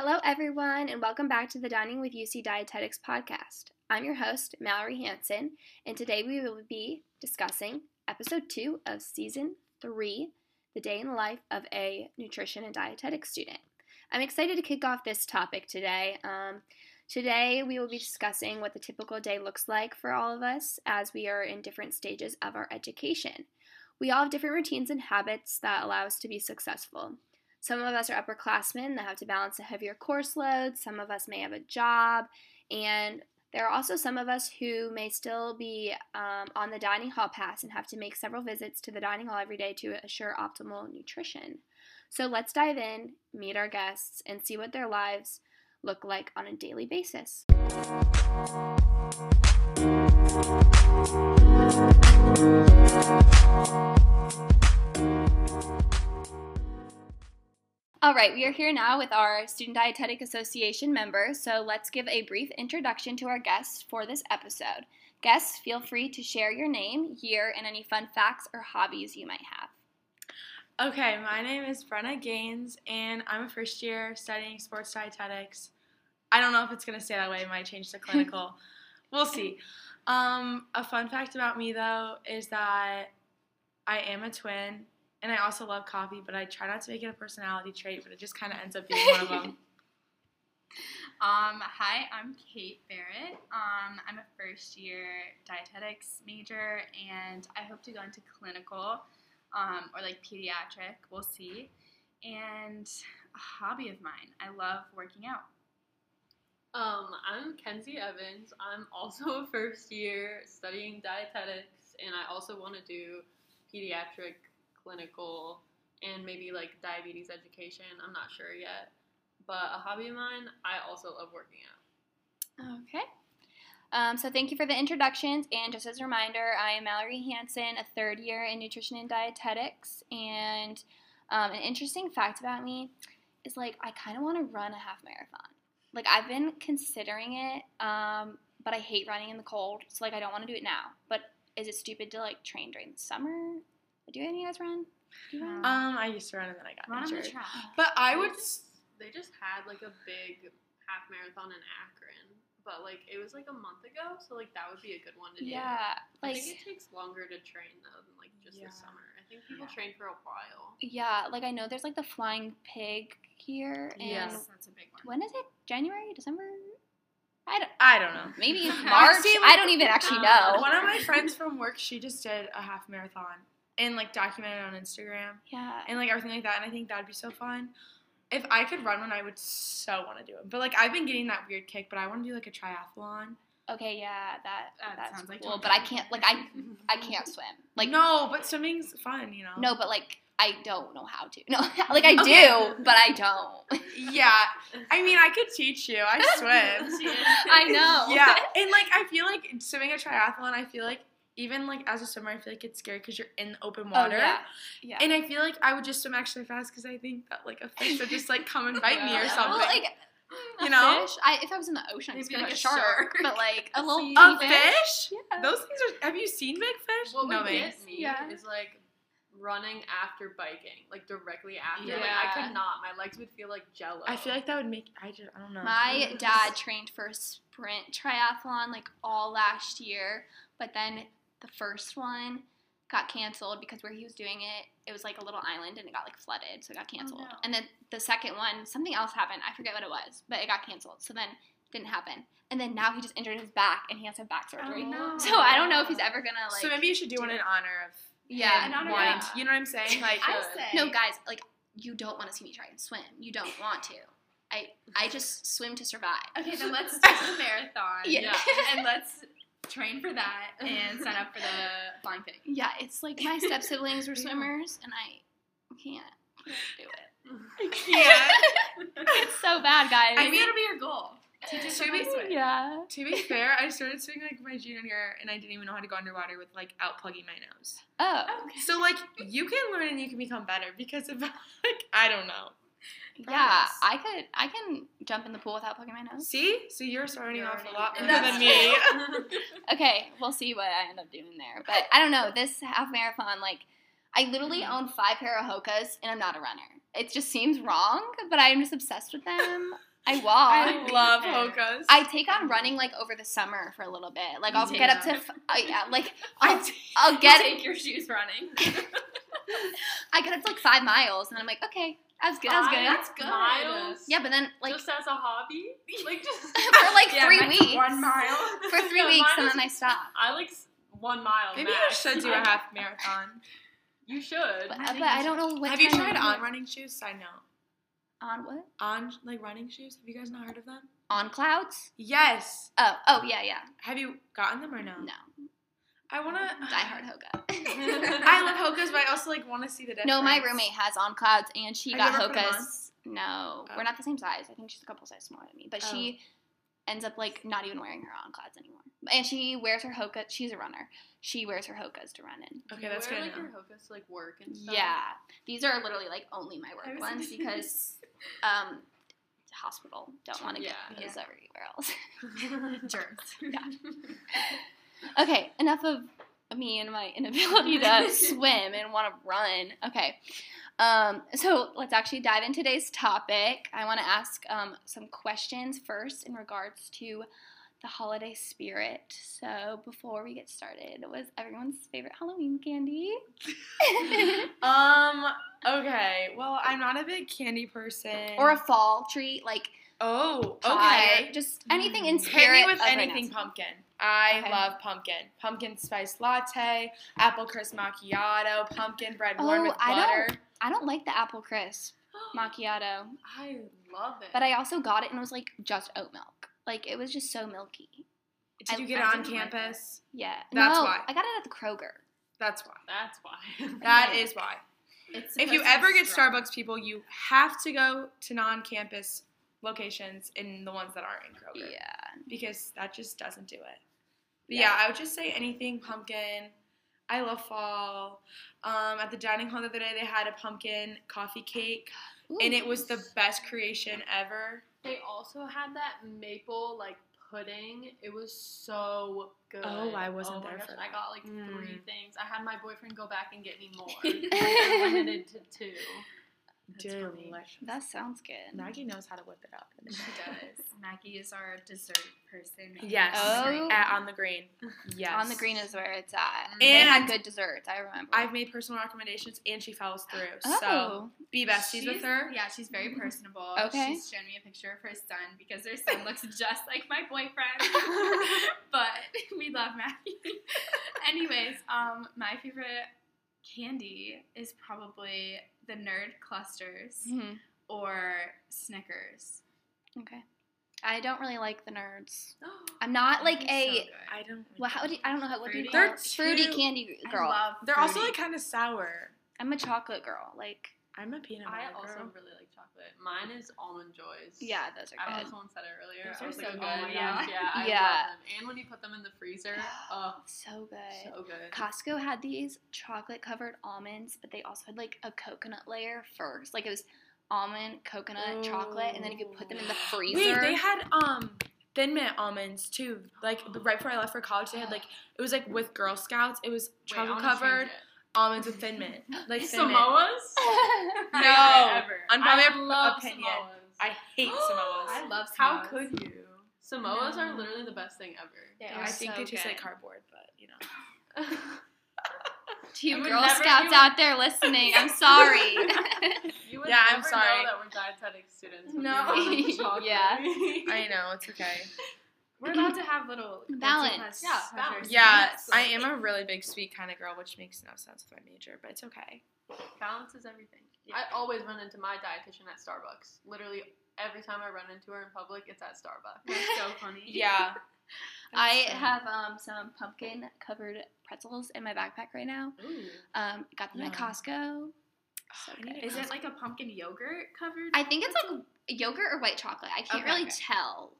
Hello, everyone, and welcome back to the Dining with UC Dietetics podcast. I'm your host, Mallory Hanson, and today we will be discussing episode two of season three The Day in the Life of a Nutrition and Dietetics Student. I'm excited to kick off this topic today. Um, today, we will be discussing what the typical day looks like for all of us as we are in different stages of our education. We all have different routines and habits that allow us to be successful. Some of us are upperclassmen that have to balance a heavier course load. Some of us may have a job. And there are also some of us who may still be um, on the dining hall pass and have to make several visits to the dining hall every day to assure optimal nutrition. So let's dive in, meet our guests, and see what their lives look like on a daily basis. All right, we are here now with our Student Dietetic Association members, so let's give a brief introduction to our guests for this episode. Guests, feel free to share your name, year, and any fun facts or hobbies you might have. Okay, my name is Brenna Gaines, and I'm a first year studying sports dietetics. I don't know if it's going to stay that way, it might change to clinical. we'll see. Um, a fun fact about me, though, is that I am a twin, and I also love coffee, but I try not to make it a personality trait, but it just kind of ends up being one of them. Um, hi, I'm Kate Barrett. Um, I'm a first year dietetics major, and I hope to go into clinical um, or like pediatric. We'll see. And a hobby of mine, I love working out. Um, I'm Kenzie Evans. I'm also a first year studying dietetics, and I also want to do pediatric clinical and maybe like diabetes education. I'm not sure yet. But a hobby of mine, I also love working out. Okay. Um, so thank you for the introductions. And just as a reminder, I am Mallory Hanson, a third year in nutrition and dietetics. And um, an interesting fact about me is like I kind of want to run a half marathon. Like I've been considering it, um, but I hate running in the cold, so like I don't want to do it now. But is it stupid to like train during the summer? Do any of you guys run? Do you run? Um, I used to run and then I got Run on the injured. track. But I They would. just- They just had like a big half marathon in Akron, but like it was like a month ago, so like that would be a good one to do. yeah, I think it takes longer to train though than like just Yeah. the summer. I think people Yeah. train for a while. yeah, like I know there's like the flying pig here, and Yes. That's a big one. when is it? January, December? I don't. I don't know. Maybe March. I don't even actually know. One of my friends from work, she just did a half marathon and like documented it on Instagram yeah. and like everything like that. And I think that'd be so fun. If I could run one, I would so want to do it. But like I've been getting that weird kick, but I want to do like a triathlon. Okay, yeah, that, uh, That that's sounds like cool. fun. But I can't, like, I I can't swim. Like, no, but swimming's fun, you know. no, but like, I don't know how to. No, like I Okay. do, but I don't. Yeah, I mean, I could teach you. I swim. I know. yeah, and like I feel like swimming a triathlon. I feel like even like as a swimmer, I feel like it's scary because you're in open water. Oh water. yeah, yeah. And I feel like I would just swim actually fast because I think that like a fish would just like come and bite me or something. Well, like, You a know? fish. I, if I was in the ocean, I'd Maybe be like like a a shark. shark. But like a little a fish? Yeah. Those things are. Have you seen big fish? What no would thanks. get me Yeah. is like running after biking, like directly after. Like Yeah. I could not. My legs would feel like jello. I feel like that would make. I just. I don't know. My dad trained for a sprint triathlon like all last year, but then the first one got canceled because where he was doing it, it was like a little island and it got like flooded, so it got oh, canceled. no. And then the second one, something else happened. I forget what it was, but it got canceled. So then it didn't happen. And then now he just injured his back and he has to have back oh, surgery. Oh, no. So I don't know if he's ever gonna like so maybe you should do do one it. in honor of. yeah. him in honor- wanting to- you know what I'm saying? Like. I Good. say No, guys, like you don't want to see me try and swim. You don't want to. I I just swim to survive. Okay, then let's do the marathon. Yeah. and let's train for that and sign up for the flying pig. Yeah, it's like my step siblings were swimmers, and I can't, can't do it. yeah. It's so bad, guys. I I mean- mean, it'll be your goal. Teach us To be- swim. yeah. To be fair, I started swimming like my junior year, and I didn't even know how to go underwater with like out plugging my nose. Oh, Okay. So like you can learn and you can become better because of like I don't know. Yeah. I could. I can jump in the pool without plugging my nose. See, so you're starting You're off a lot better than me. Okay, we'll see what I end up doing there. But I don't know. This half marathon, like, I literally Mm-hmm. own five pair of Hokas, and I'm not a runner. It just seems wrong, but I'm just obsessed with them. I walk. I love. Hokas. I take on running like over the summer for a little bit. Like I'll take get up to, them. f- uh, yeah, like I I'll, I'll Get get take your shoes running. I get up to like five miles, and then I'm like, okay, that's good. That's good. That's good. Miles? Yeah, but then like just as a hobby? Like just for like Yeah, three weeks, One mile. for three Yeah, weeks, mine and then I stop. I like one mile. Maybe you should do a half marathon. You should. But, I but think I don't know what. Have you tried on running shoes? Side note. On what? On like running shoes? Have you guys not heard of them? On clouds? Yes. Oh, oh yeah, yeah. Have you gotten them or no? No, I wanna. die hard Hoka. I love Hokas, but I also like want to see the difference. no, my roommate has on clouds, and she Have you got ever put 'em on? Hokas. No, Oh. we're not the same size. I think she's a couple sizes smaller than me, but she ends up like not even wearing her on clouds anymore. And she wears her Hoka. She's a runner. She wears her Hokas to run in. Okay, you that's wear, good. like your. Hokas to like work and stuff. Yeah, these are literally like only my work ones because um, hospital don't want to get Yeah. these everywhere else. Germs. Okay, enough of me and my inability to swim and want to run. Okay. Um, so let's actually dive into today's topic. I want to ask um, some questions first in regards to the holiday spirit. So before we get started, what was everyone's favorite Halloween candy? Um. Okay. Well, I'm not a big candy person. or a fall treat, like oh. Okay. just anything in spirit. Hit me with anything pumpkin. I Okay. love pumpkin. Pumpkin spice latte, apple crisp macchiato, pumpkin bread warm Oh, with I butter. don't- I don't like the apple crisp macchiato, I love it. but I also got it and it was like just oat milk. Like it was just so milky. Did I- you get I it on didn't like campus? Yeah. That's no, why. I got it at the Kroger. That's why. That's why. That Yeah. is why. It's If you supposed to be ever get strong. Starbucks, people, you have to go to non-campus locations in the ones that aren't in Kroger Yeah. because that just doesn't do it. Yeah. yeah. I would just say anything pumpkin. I love fall. Um, at the dining hall the other day, they had a pumpkin coffee cake, and it was the best creation ever. They also had that maple like pudding. It was so good. Oh, I wasn't Oh there gosh, for and I got like three Mm. things. I had my boyfriend go back and get me more. I limited to two. That's funny. Delicious. That sounds good. Maggie knows how to whip it up. She does. Maggie is our dessert person. Yes. Oh. At on the green. Yes. On the green is where it's at. And- they had good desserts. I remember. I've made personal recommendations and she follows through. So oh. be besties with She's- her. Yeah, she's very personable. Okay. She's shown me a picture of her son because her son looks just like my boyfriend. but we love Maggie. Anyways, um, my favorite candy is probably the nerd clusters Mhm. or Snickers. Okay. I don't really like the nerds. I'm not like They're so I don't. well, how do you, I don't know how what do you Fruity? call They're it? fruity too- candy I girl. love They're also like kind of sour. I'm a chocolate girl. Like I'm a peanut butter I also girl. really like chocolate. Mine is almond joys. yeah, those are I good. was someone said it earlier. Those I are was so like, good, oh yeah. yeah, I Yeah. love them. And when you put them in the freezer, oh, so good. so good. Costco had these chocolate covered almonds, but they also had like a coconut layer first. Like it was almond, coconut, chocolate, and then you could put them in the freezer. Wait, they had um Thin Mint almonds too. Like right before I left for college, they had like it was like with Girl Scouts. It was chocolate wanna covered it. Almonds with Thin Mint. Like Thin Mint. Samoas? No, ever. unpopular I love opinion. Samoas. I hate Samoas. I love Samoas. How could you? Samoas No. are literally the best thing ever. They I think so they taste good. like cardboard, but you know. Two I would Girl Scouts out there listening. I'm sorry. You would Yeah, I'm never sorry. know that we're dietetic students. when No. we love chocolate. Yeah. I know it's okay. We're allowed to have little Balance. Yeah, balance. Yeah, I am a really big sweet kind of girl, which makes no sense with my major, but it's okay. Balance is everything. I always run into my dietitian at Starbucks. Literally every time I run into her in public, it's at Starbucks. That's so funny. Yeah. I That's, have um, some pumpkin covered pretzels in my backpack right now. Ooh. Um, got them at Costco. So good. Is it like a pumpkin yogurt covered? I think it's like yogurt or white chocolate. I can't Okay, really okay. tell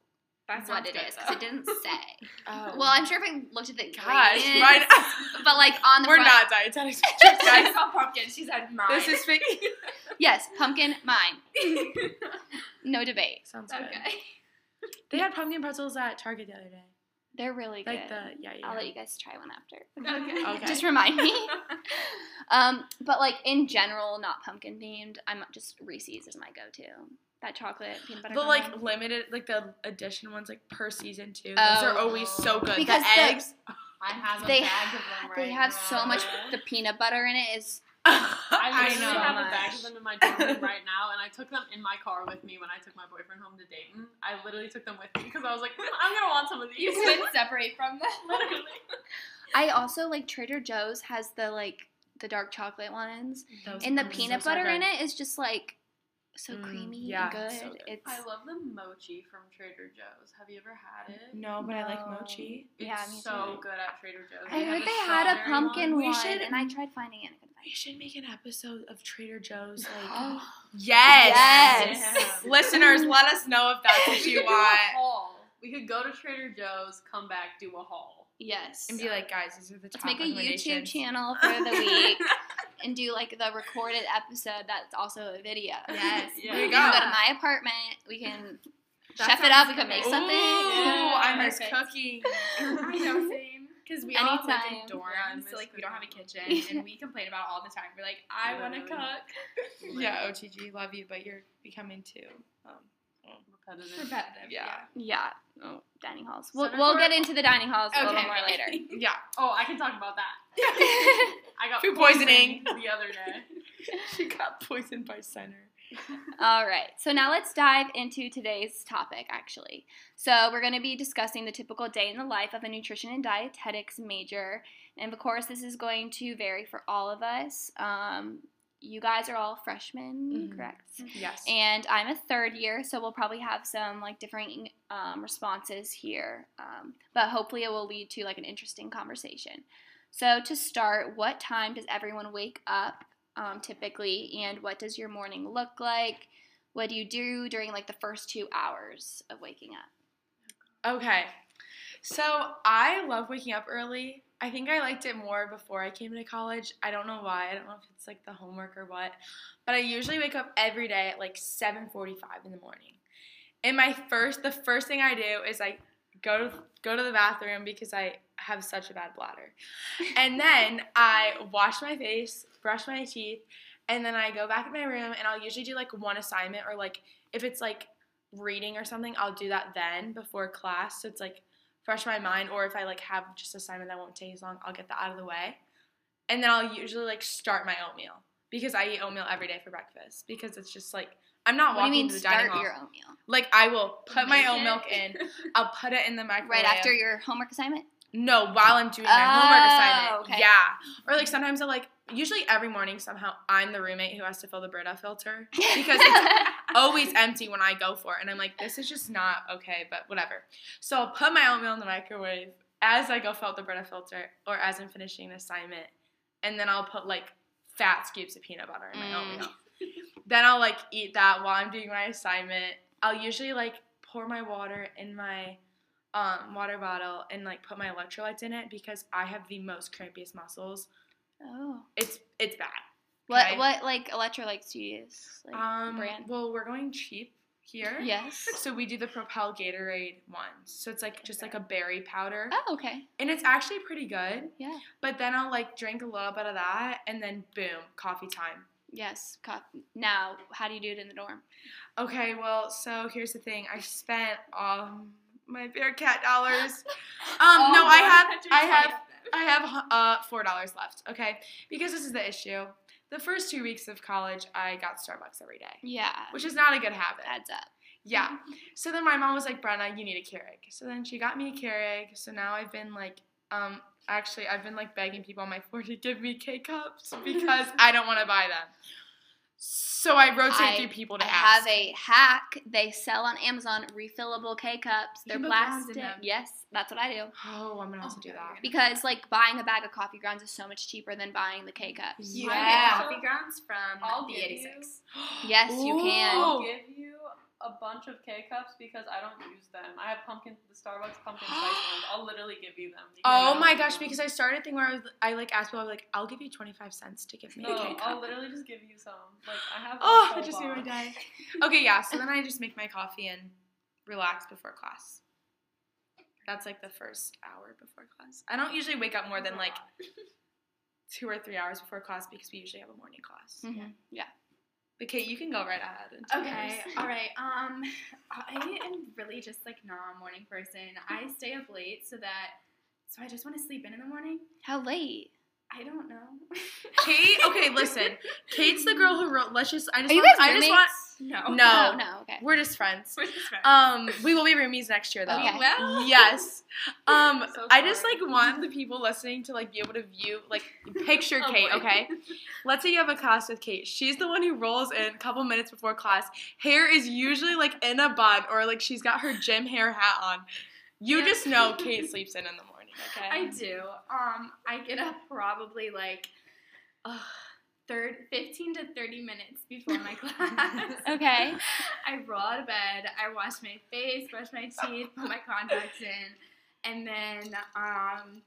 that what it good, is because it didn't say. Oh. Well, I'm sure if I looked at the Gosh, ingredients, right. but like on the We're front, not dietetics, I guys. saw pumpkin. She said mine. This is fake. Yes, pumpkin, mine. No debate. Sounds good. okay. They had pumpkin pretzels at Target the other day. They're really good. The yeah, yeah. I'll let you guys try one after. Okay. Okay. Just remind me. um, but like in general, not pumpkin themed. I'm just Reese's is my go-to. That chocolate peanut butter. the caramel. like limited, like the edition ones, like per season too. Those are Oh. always so good. Because the the- eggs. I have a They bag of them right they have now. so much. The peanut butter in it is I I literally know. have a bag of them in my dorm room right now, and I took them in my car with me when I took my boyfriend home to Dayton. I literally took them with me because I was like, "Mm, I'm gonna want some of these. You couldn't separate from them. literally. I also like Trader Joe's has the like the dark chocolate ones, Those and the peanut are so butter good. in it is just like so Mm, creamy yeah, and good. so good. It's I love the mochi from Trader Joe's. Have you ever had it? No, but I like mochi. It's Yeah, me so too. good at Trader Joe's. I heard they had a strawberry pumpkin We one, should- and I tried finding it. I We should make an episode of Trader Joe's. Like, Oh. yes, Yes. Listeners, let us know if that's We what could you do a want. haul. We could go to Trader Joe's, come back, do a haul. Yes. And be like, guys, these are the Let's top make a YouTube channel for the week and do like the recorded episode that's also a video. Yes. Yeah. There We go. can go to my apartment. We can That chef it up. sounds We can make good. something. Ooh, I miss Perfect. cooking. I know, same. Because we all live in Anytime. Yeah, dorms, so like we don't have a kitchen, and we complain about it all the time. We're like, I want to cook. Yeah, OTG, love you, but you're becoming too. Um, Repetitive. Repetitive. yeah. Yeah. Oh, dining halls. We'll, Center we'll court. get into the dining halls a little Okay, more later. Yeah. Oh, I can talk about that. I got Food poisoning. poisoned the other day. she got poisoned by center. All right. So now let's dive into today's topic, actually. So we're going to be discussing the typical day in the life of a nutrition and dietetics major. And of course, this is going to vary for all of us. Um, you guys are all freshmen, Mhm. correct? Yes. And I'm a third year, so we'll probably have some like different um, responses here. Um, but hopefully, it will lead to like an interesting conversation. So to start, what time does everyone wake up um, typically, and what does your morning look like? What do you do during like the first two hours of waking up? Okay. So I love waking up early. I think I liked it more before I came to college. I don't know why. I don't know if it's like the homework or what. But I usually wake up every day at like 7:45 in the morning. And my first the first thing I do is I go to go to the bathroom because I have such a bad bladder. And then I wash my face, brush my teeth, and then I go back in my room and I'll usually do like one assignment or like if it's like reading or something, I'll do that then before class. So it's like fresh my mind, or if I like have just an assignment that won't take as long, I'll get that out of the way. And then I'll usually like start my oatmeal because I eat oatmeal every day for breakfast because it's just like I'm not What do you walking mean to the dining start hall. your oatmeal? Like I will put my oat it? milk in. I'll put it in the microwave Right after your homework assignment? no, while I'm doing my Oh, homework assignment. okay. Yeah. Or like sometimes I'll like usually every morning somehow I'm the roommate who has to fill the Brita filter because it's always empty when I go for it. And I'm like, this is just not okay, but whatever. So I'll put my oatmeal in the microwave as I go fill out the Brita filter or as I'm finishing an assignment. And then I'll put like fat scoops of peanut butter in my Mm. oatmeal. then I'll like eat that while I'm doing my assignment. I'll usually like pour my water in my um, water bottle and like put my electrolytes in it because I have the most crampiest muscles. Oh. It's it's bad. What Okay. what like electrolytes do you use? Like, Um, brand? Well, we're going cheap here. Yes. So we do the Propel Gatorade ones. So it's like just like a berry powder, Oh, okay. and it's actually pretty good. Yeah. But then I'll like drink a little bit of that, and then boom, coffee time. Yes. Co- now, how do you do it in the dorm? Okay, well, so here's the thing. I spent all my Bearcat dollars. Um, no, I have, I have, I have uh four dollars left. Okay, because this is the issue. The first two weeks of college, I got Starbucks every day, Yeah. which is not a good habit. adds up. Yeah. So then my mom was like, Brenna, you need a Keurig. So then she got me a Keurig. So now I've been like, um, actually, I've been like begging people on my floor to give me K cups because I don't want to buy them. So I rotate I- through people to I ask. have a hack. They sell on Amazon refillable K cups. They're can put in plastic. them. Yes, that's what I do. oh, I'm gonna also to do oh, that. you're Because like buying a bag of coffee grounds is so much cheaper than buying the K cups. You Yeah. can get coffee grounds from I'll the give 86. Yes, you can. I'll give you a bunch of K cups because I don't use them. I have pumpkin, the Starbucks pumpkin spice ones. I'll literally give you them. Oh my gosh, them. because I started a thing where I was I like asked people, I was like, I'll give you 25 cents to give me a No, I'll literally just give you some. Like I have. Oh, a that just made my day. Okay, yeah. So then I just make my coffee and relax before class. That's like the first hour before class. I don't usually wake up more than like two or three hours before class because we usually have a morning class. Mhm. Yeah. But Kate, you can go right ahead. into Okay, all right. Um, I am really just like not a morning person. I stay up late so that so I just want to sleep in in the morning. How late? I don't know. Kate, okay, listen. Kate's the girl who wrote. Let's just. I just Are you guys I just want. No. No. Oh, no. Okay. We're just friends. We're just friends. Um, we will be roomies next year though. Okay. Well. Yes. Um, So I just like want the people listening to like be able to view like picture Oh, Kate. boy. Okay. Let's say you have a class with Kate. She's the one who rolls in a couple minutes before class. Hair is usually like in a bun or like she's got her gym hair hat on. You Yeah. just know Kate sleeps in in the morning. Okay. I do. Um, I get up probably like, uh, third, fifteen to thirty minutes before my class. Okay. I roll out of bed. I wash my face, brush my teeth, put my contacts in, and then um,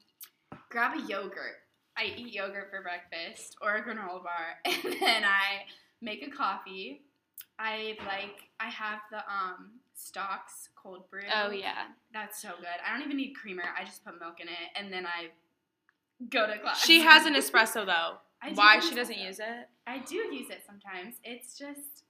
grab a yogurt. I eat yogurt for breakfast or a granola bar, and then I make a coffee. I like. I have the um Stocks cold brew. Oh yeah. That's so good. I don't even need creamer. I just put milk in it, and then I go to class. She has an espresso though. I Why she doesn't use it? I do use it sometimes. It's just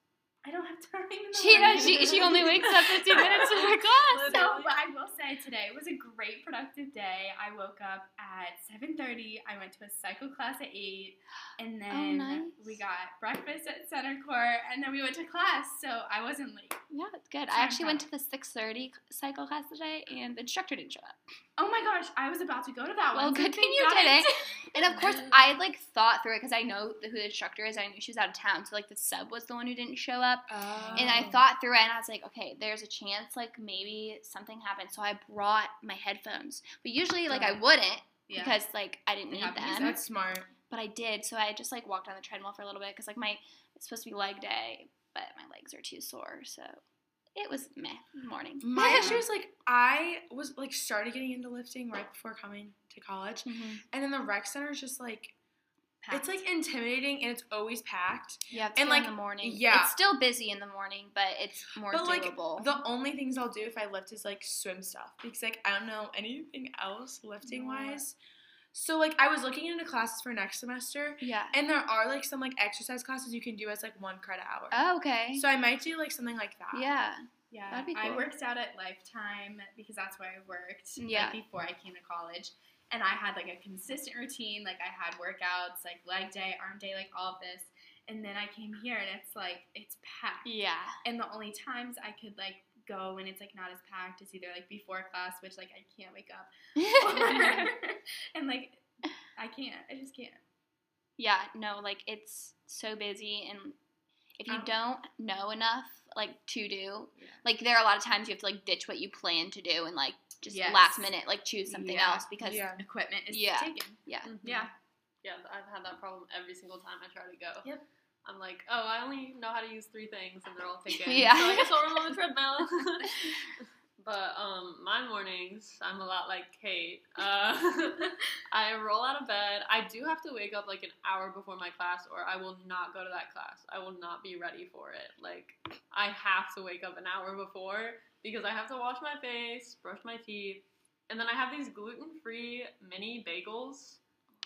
I don't have time. She does. She, she only wakes up 15 minutes before class. So, but I will say today was a great productive day. I woke up at 7:30. I went to a cycle class at 8 and oh, then nice. we got breakfast at center court and then we went to class. So, I wasn't late. Yeah, it's good. I actually went to the 6:30 cycle class today, and the instructor didn't show up. Oh my gosh, I was about to go to that Well, one. so good thing you did it. And of course, I like thought through it because I know who the instructor is. I knew she was out of town, so like the sub was the one who didn't show up. Oh. And I Oh. thought through it, and I was like, okay, there's a chance like maybe something happened. So I brought my headphones, but usually like I wouldn't Yeah. because like I didn't need have to use them. That's smart. But I did, so I just like walked on the treadmill for a little bit because like my it's supposed to be leg day, but my legs are too sore, so it was meh morning. My issue is like I was like started getting into lifting right before coming to college, Mhm. and then the rec center is just like Packed. it's like intimidating and it's always packed. Yeah, And, like, in the morning. yeah. it's still busy in the morning, but it's more But like doable. the only things I'll do if I lift is like swim stuff because like I don't know anything else lifting wise. So like I was looking into classes for next semester, yeah. and there are like some like exercise classes you can do as like one credit hour. Oh, okay. So I might do like something like that. yeah. Yeah, That'd be I worked out at Lifetime because that's where I worked Yeah. like, before I came to college. And I had like a consistent routine. Like I had workouts, like leg day, arm day, like all of this. And then I came here and it's like it's packed. Yeah. And the only times I could like go when it's like not as packed is either like before class, which like I can't wake up, or, and like I can't. I just can't. yeah, no, like it's so busy and if you Oh. don't know enough like to do, Yeah. like there are a lot of times you have to like ditch what you plan to do and like just Yes. last minute like choose something Yeah. else because Yeah. Equipment is Yeah. taken. yeah. Mhm. Yeah. Yeah, I've had that problem every single time I try to go. Yep. I'm like, oh, I only know how to use three things, and they're all taken. Yeah. So I guess I'll run on the treadmill. but um, my mornings, I'm a lot like Kate. Uh, I roll out of bed. I do have to wake up like an hour before my class, or I will not go to that class. I will not be ready for it. Like, I have to wake up an hour before because I have to wash my face, brush my teeth, and then I have these gluten-free mini bagels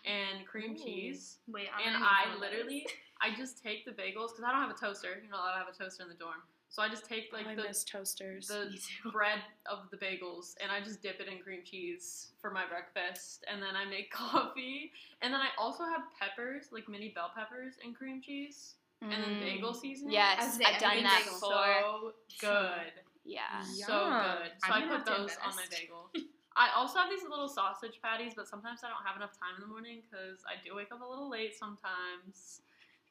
and cream Ooh. cheese. Wait, I'm And I literally, I just take the bagels because I don't have a toaster. You're not allowed to have a toaster in the dorm. So I just take like I the toasters. the bread of the bagels and I just dip it in cream cheese for my breakfast. And then I make coffee. And then I also have peppers, like mini bell peppers and cream cheese. And then Mm. bagel seasoning. Yes, As the I've done that before. So good. yeah. So Yum. good. So I'm I put those on my bagel. I also have these little sausage patties, but sometimes I don't have enough time in the morning because I do wake up a little late sometimes.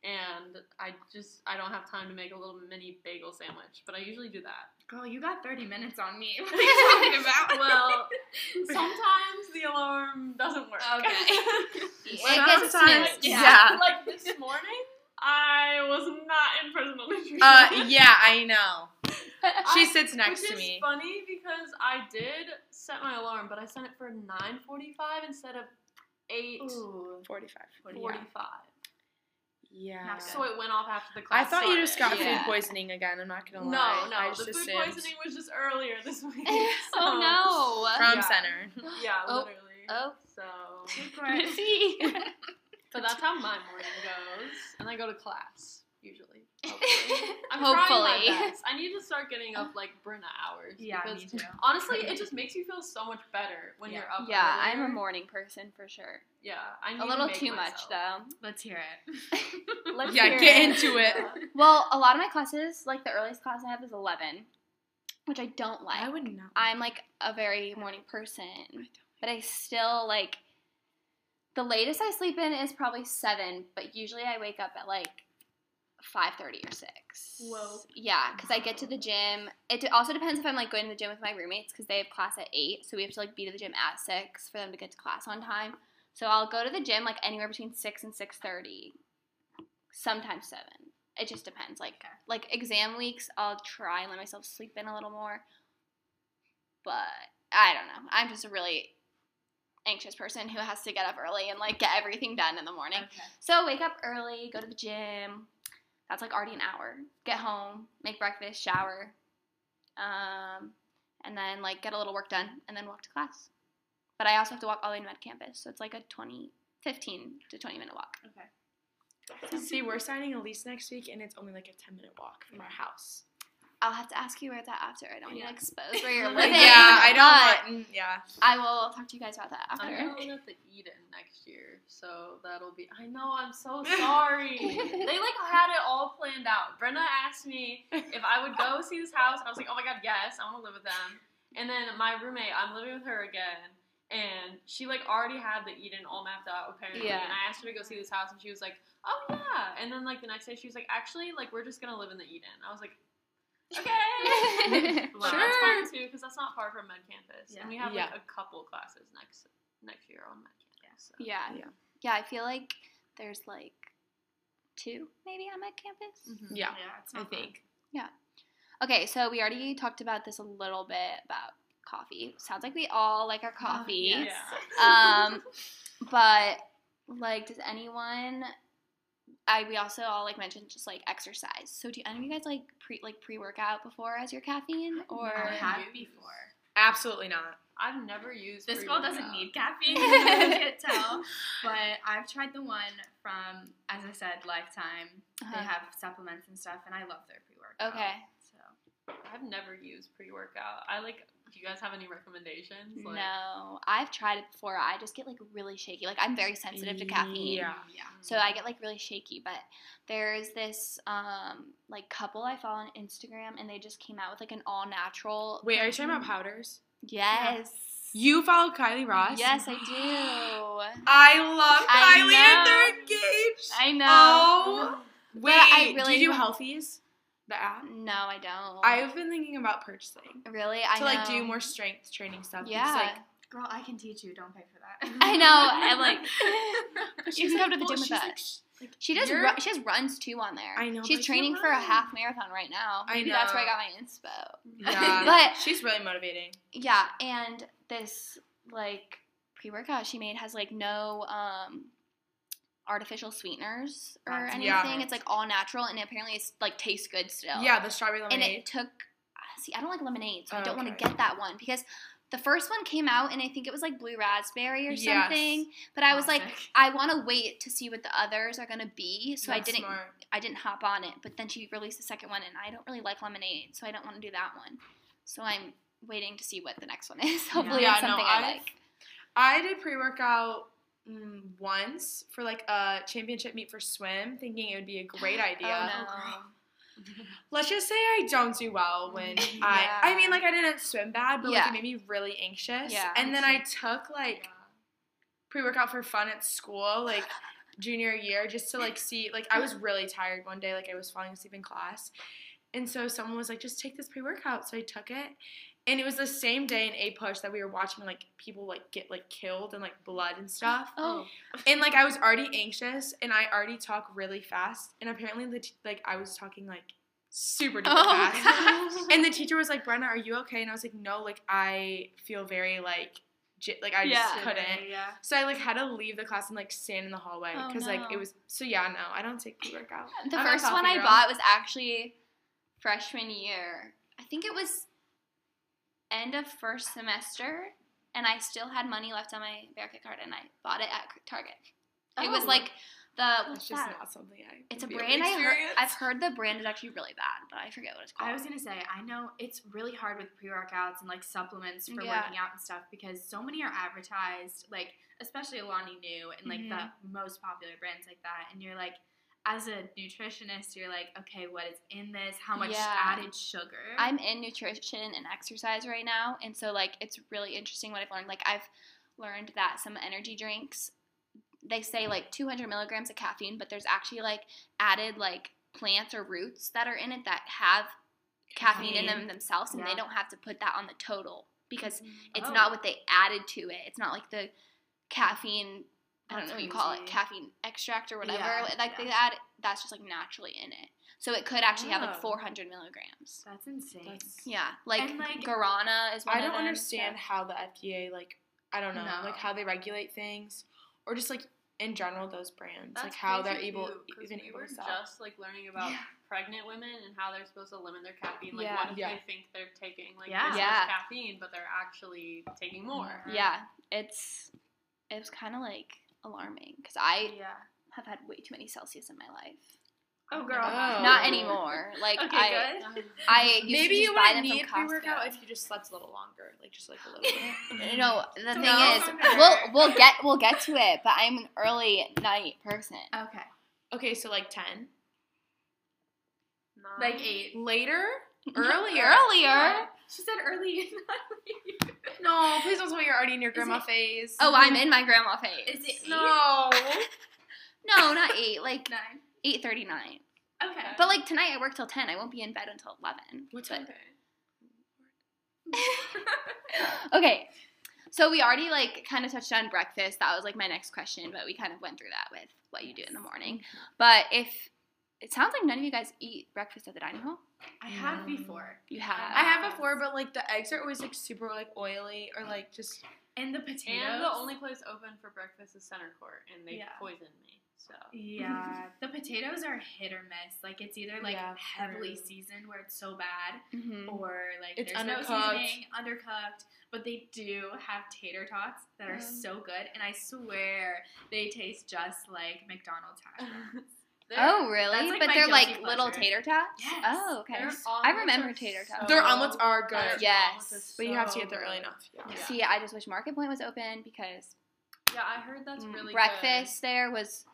And I just I don't have time to make a little mini bagel sandwich, but I usually do that. Girl, you got 30 minutes on me. What are you talking about? Well, sometimes the alarm doesn't work. Okay. It Sometimes, gets snoozed. yeah. Like this morning, I was not in personal nutrition. Uh, yeah, I know. She I- sits next Which to is me. funny because I did set my alarm, but I set it for 9:45 instead of 8:45. Ooh. 45. What do you have? Yeah. So it went off after the class. I thought you just got. Yeah. food poisoning again. I'm not gonna No, lie. no, no. I the food assumed. poisoning was just earlier this week. oh no. From Yeah. center. Yeah, Oh. literally. Oh. So, See. so that's how my morning goes, and I go to class usually. Hopefully, I'm trying Hopefully. my best. I need to start getting up like Brenna hours. Yeah, because me too. Honestly, it just makes you feel so much better when Yeah. you're up. yeah, I'm a morning person for sure. Yeah, I need A to little make too much though. Let's hear it. Let's Yeah, hear get it. into it. Yeah. Well, a lot of my classes, like the earliest class I have is 11, which I don't like. I would not. I'm like a very morning person, but I still like the latest I sleep in is probably 7, but usually I wake up at like 5:30 or 6. Whoa. Yeah, cuz I get to the gym. It also depends if I'm like going to the gym with my roommates cuz they have class at 8, so we have to like be to the gym at 6 for them to get to class on time. So I'll go to the gym like anywhere between 6 and 6:30. Sometimes 7. It just depends. Like like exam weeks, I'll try and let myself sleep in a little more. But I don't know. I'm just a really anxious person who has to get up early and like get everything done in the morning. Okay. So wake up early, go to the gym. That's like already an hour. Get home, make breakfast, shower, um, and then like get a little work done, and then walk to class. But I also have to walk all the way to med campus, so it's like a 20, 15 to 20 minute walk. Okay. See, we're signing a lease next week, and it's only like a 10 minute walk from our house. I'll have to ask you about that after. I don't want Yeah. to expose where you're living. yeah, I don't want. mm, Yeah. I will talk to you guys about that after. I'm gonna the Eden next year, so that'll be. I know. I'm so sorry. they like had it all planned out. Brenda asked me if I would go see this house, and I was like, "Oh my god, yes, I want to live with them." And then my roommate, I'm living with her again, and she like already had the Eden all mapped out apparently. Yeah. And I asked her to go see this house, and she was like, "Oh yeah." And then like the next day, she was like, "Actually, like we're just gonna live in the Eden." I was like, "Okay." Well, that's fine too, because that's not far from Med Campus, Yeah. and we have Yeah. like a couple classes next next year on Med Campus. So. yeah. Yeah. yeah. I feel like there's like two maybe on med campus. Mhm. Yeah. Yeah, it's I think. fun. think. Okay, so we already talked about this a little bit about coffee. Sounds like we all like our coffee. yes. Um, but like, does anyone? I we also all like mentioned just like exercise. So do any of you guys like pre like pre workout before as your caffeine or? I have Use. before. Absolutely not. I've never used. This girl doesn't need caffeine. I can't tell. But I've tried the one from, as I said, Lifetime. They Uh-huh. have supplements and stuff, and I love their pre-workout. Okay. So I've never used pre-workout. I like. Do you guys have any recommendations? Like, No, I've tried it before. I just get like really shaky. Like I'm very sensitive to caffeine. Yeah. yeah. So I get like really shaky, but there's this um like couple I follow on Instagram and they just came out with like an all natural Wait, are you talking about powders? Yes. You follow Kylie Ross? Yes, I do. I love I Kylie know. and they're engaged. I know. Oh. Wait, I really do you do don't- Healthies? The app? No, I don't. I've been thinking about purchasing. really I to like do more strength training stuff. Yeah. Because, like, Girl, I can teach you. Don't pay for that. I know. I'm like but You she's can go to the full- gym with us. like, like, she does. Ru- she has runs too on there. I know, She's training for a half marathon right now. I Maybe that's where I got my inspo. Yeah. But- she's really motivating. Yeah, and this like pre workout she made has like no um artificial sweeteners or That's anything. Yeah. It's like all natural and apparently it's like tastes good still. Yeah, the strawberry lemonade. And it took uh, see, I don't like lemonade, so I Oh, don't want to get that one because the first one came out and I think it was like blue raspberry or Yes. something. But I was like, I want to wait to see what the others are gonna be, so I didn't smart. I didn't hop on it. But then she released the second one, and I don't really like lemonade, so I don't want to do that one. So I'm waiting to see what the next one is. Hopefully, Yeah, it's something I I've- like. I did pre workout Mm, once for like a championship meet for swim, thinking it would be a great oh, idea. Oh, Let's just say I don't do well when I. I mean, like I didn't swim bad, but like it made me really anxious. Yeah, and then. I took like pre workout for fun at school, like junior year, just to like see. Like I was really tired one day, like I was falling asleep in class, and so someone was like, "Just take this pre workout." So I took it. And it was the same day in APUSH that we were watching like people like get like killed and like blood and stuff. Oh, And like I was already anxious and I already talk really fast. And apparently the t- like I was talking like super duper oh, fast. gosh. And the teacher was like, Brenna, are you okay? And I was like, no, like I feel very like j- like I Yeah. just couldn't. Yeah. So I like had to leave the class and like stand in the hallway Oh, because like it was. So yeah, no, I don't take pre workout. The I'm first one I girl. bought was actually freshman year. I think it was end of first semester, and I still had money left on my Bearcat card, and I bought it at Target. It was Oh. like the what's just that? not something I. It's a would be able brand I heard. I've heard the brand is actually really bad, but I forget what it's called. I was gonna say, I know it's really hard with pre workouts and like supplements for Yeah. working out and stuff because so many are advertised, like especially Alani Nu and like the mm-hmm. most popular brands like that. And you're like, as a nutritionist, you're like, okay, what is in this? How much Yeah. added sugar? I'm in nutrition and exercise right now, and so like it's really interesting what I've learned. Like I've learned that some energy drinks, they say like 200 milligrams of caffeine, but there's actually like added like plants or roots that are in it that have caffeine in them themselves, and they don't have to put that on the total because mm. it's Oh. not what they added to it. It's not like the caffeine. I don't know what you call it, caffeine extract or whatever. Yeah, like they add, that's just like naturally in it. So it could actually have like Oh. 400 milligrams. That's insane. That's- Yeah, like, And, like- guarana is one I don't them, understand so- how the FDA like I don't know No. like how they regulate things or just like in general those brands That's like how they're able too, 'cause even we able were to sell. just like learning about Yeah. pregnant women and how they're supposed to limit their caffeine. Like, Yeah. what if Yeah. they think they're taking like Yeah. this Yeah. caffeine, but they're actually taking more? Mm-hmm. Yeah, it's it's kind of like alarming because I yeah. have had way too many Celsius in my life. Oh, oh girl. Oh. Not anymore. Like Okay, I, good. I used Maybe to you just buy wouldn't them need from pre workout if you just slept a little longer, like just like a little bit. No, the thing No, is, okay. we'll we'll get we'll get to it, but I'm an early night person. Okay. Okay, so like ten Nine. Like eight. later, earlier. Earlier. She said early. No, please don't tell me you're already in your grandma it- phase. Oh, I'm in my grandma phase. Is it eight? no. No, not eight. Like Nine. eight thirty nine. Okay. But like tonight, I work till ten. I won't be in bed until eleven. What's but- okay? okay. So we already like kind of touched on breakfast. That was like my next question, but we kind of went through that with what you do in the morning. But if it sounds like none of you guys eat breakfast at the dining hall, I have No. before. you have. I have before, but like the eggs are always like super like oily or like just And the potatoes. And the only place open for breakfast is Center Court, and they Yeah. poisoned me. So Yeah, the potatoes are hit or miss. Like it's either like Yeah, heavily true. seasoned where it's so bad, Mhm. or like It's there's no undercooked. seasoning, undercooked. But they do have tater tots that are so good, and I swear they taste just like McDonald's hash browns. They're- Oh, really? Like, but they're guilty like little pleasure. tater tots. Yes. Oh, okay. I remember tater tots. so Their omelets are good. Their Yes. omelets are but you have to so get there early enough. Yeah. Yeah. See, I just wish MarketPointe was open because Yeah, I heard that's mm, really breakfast there was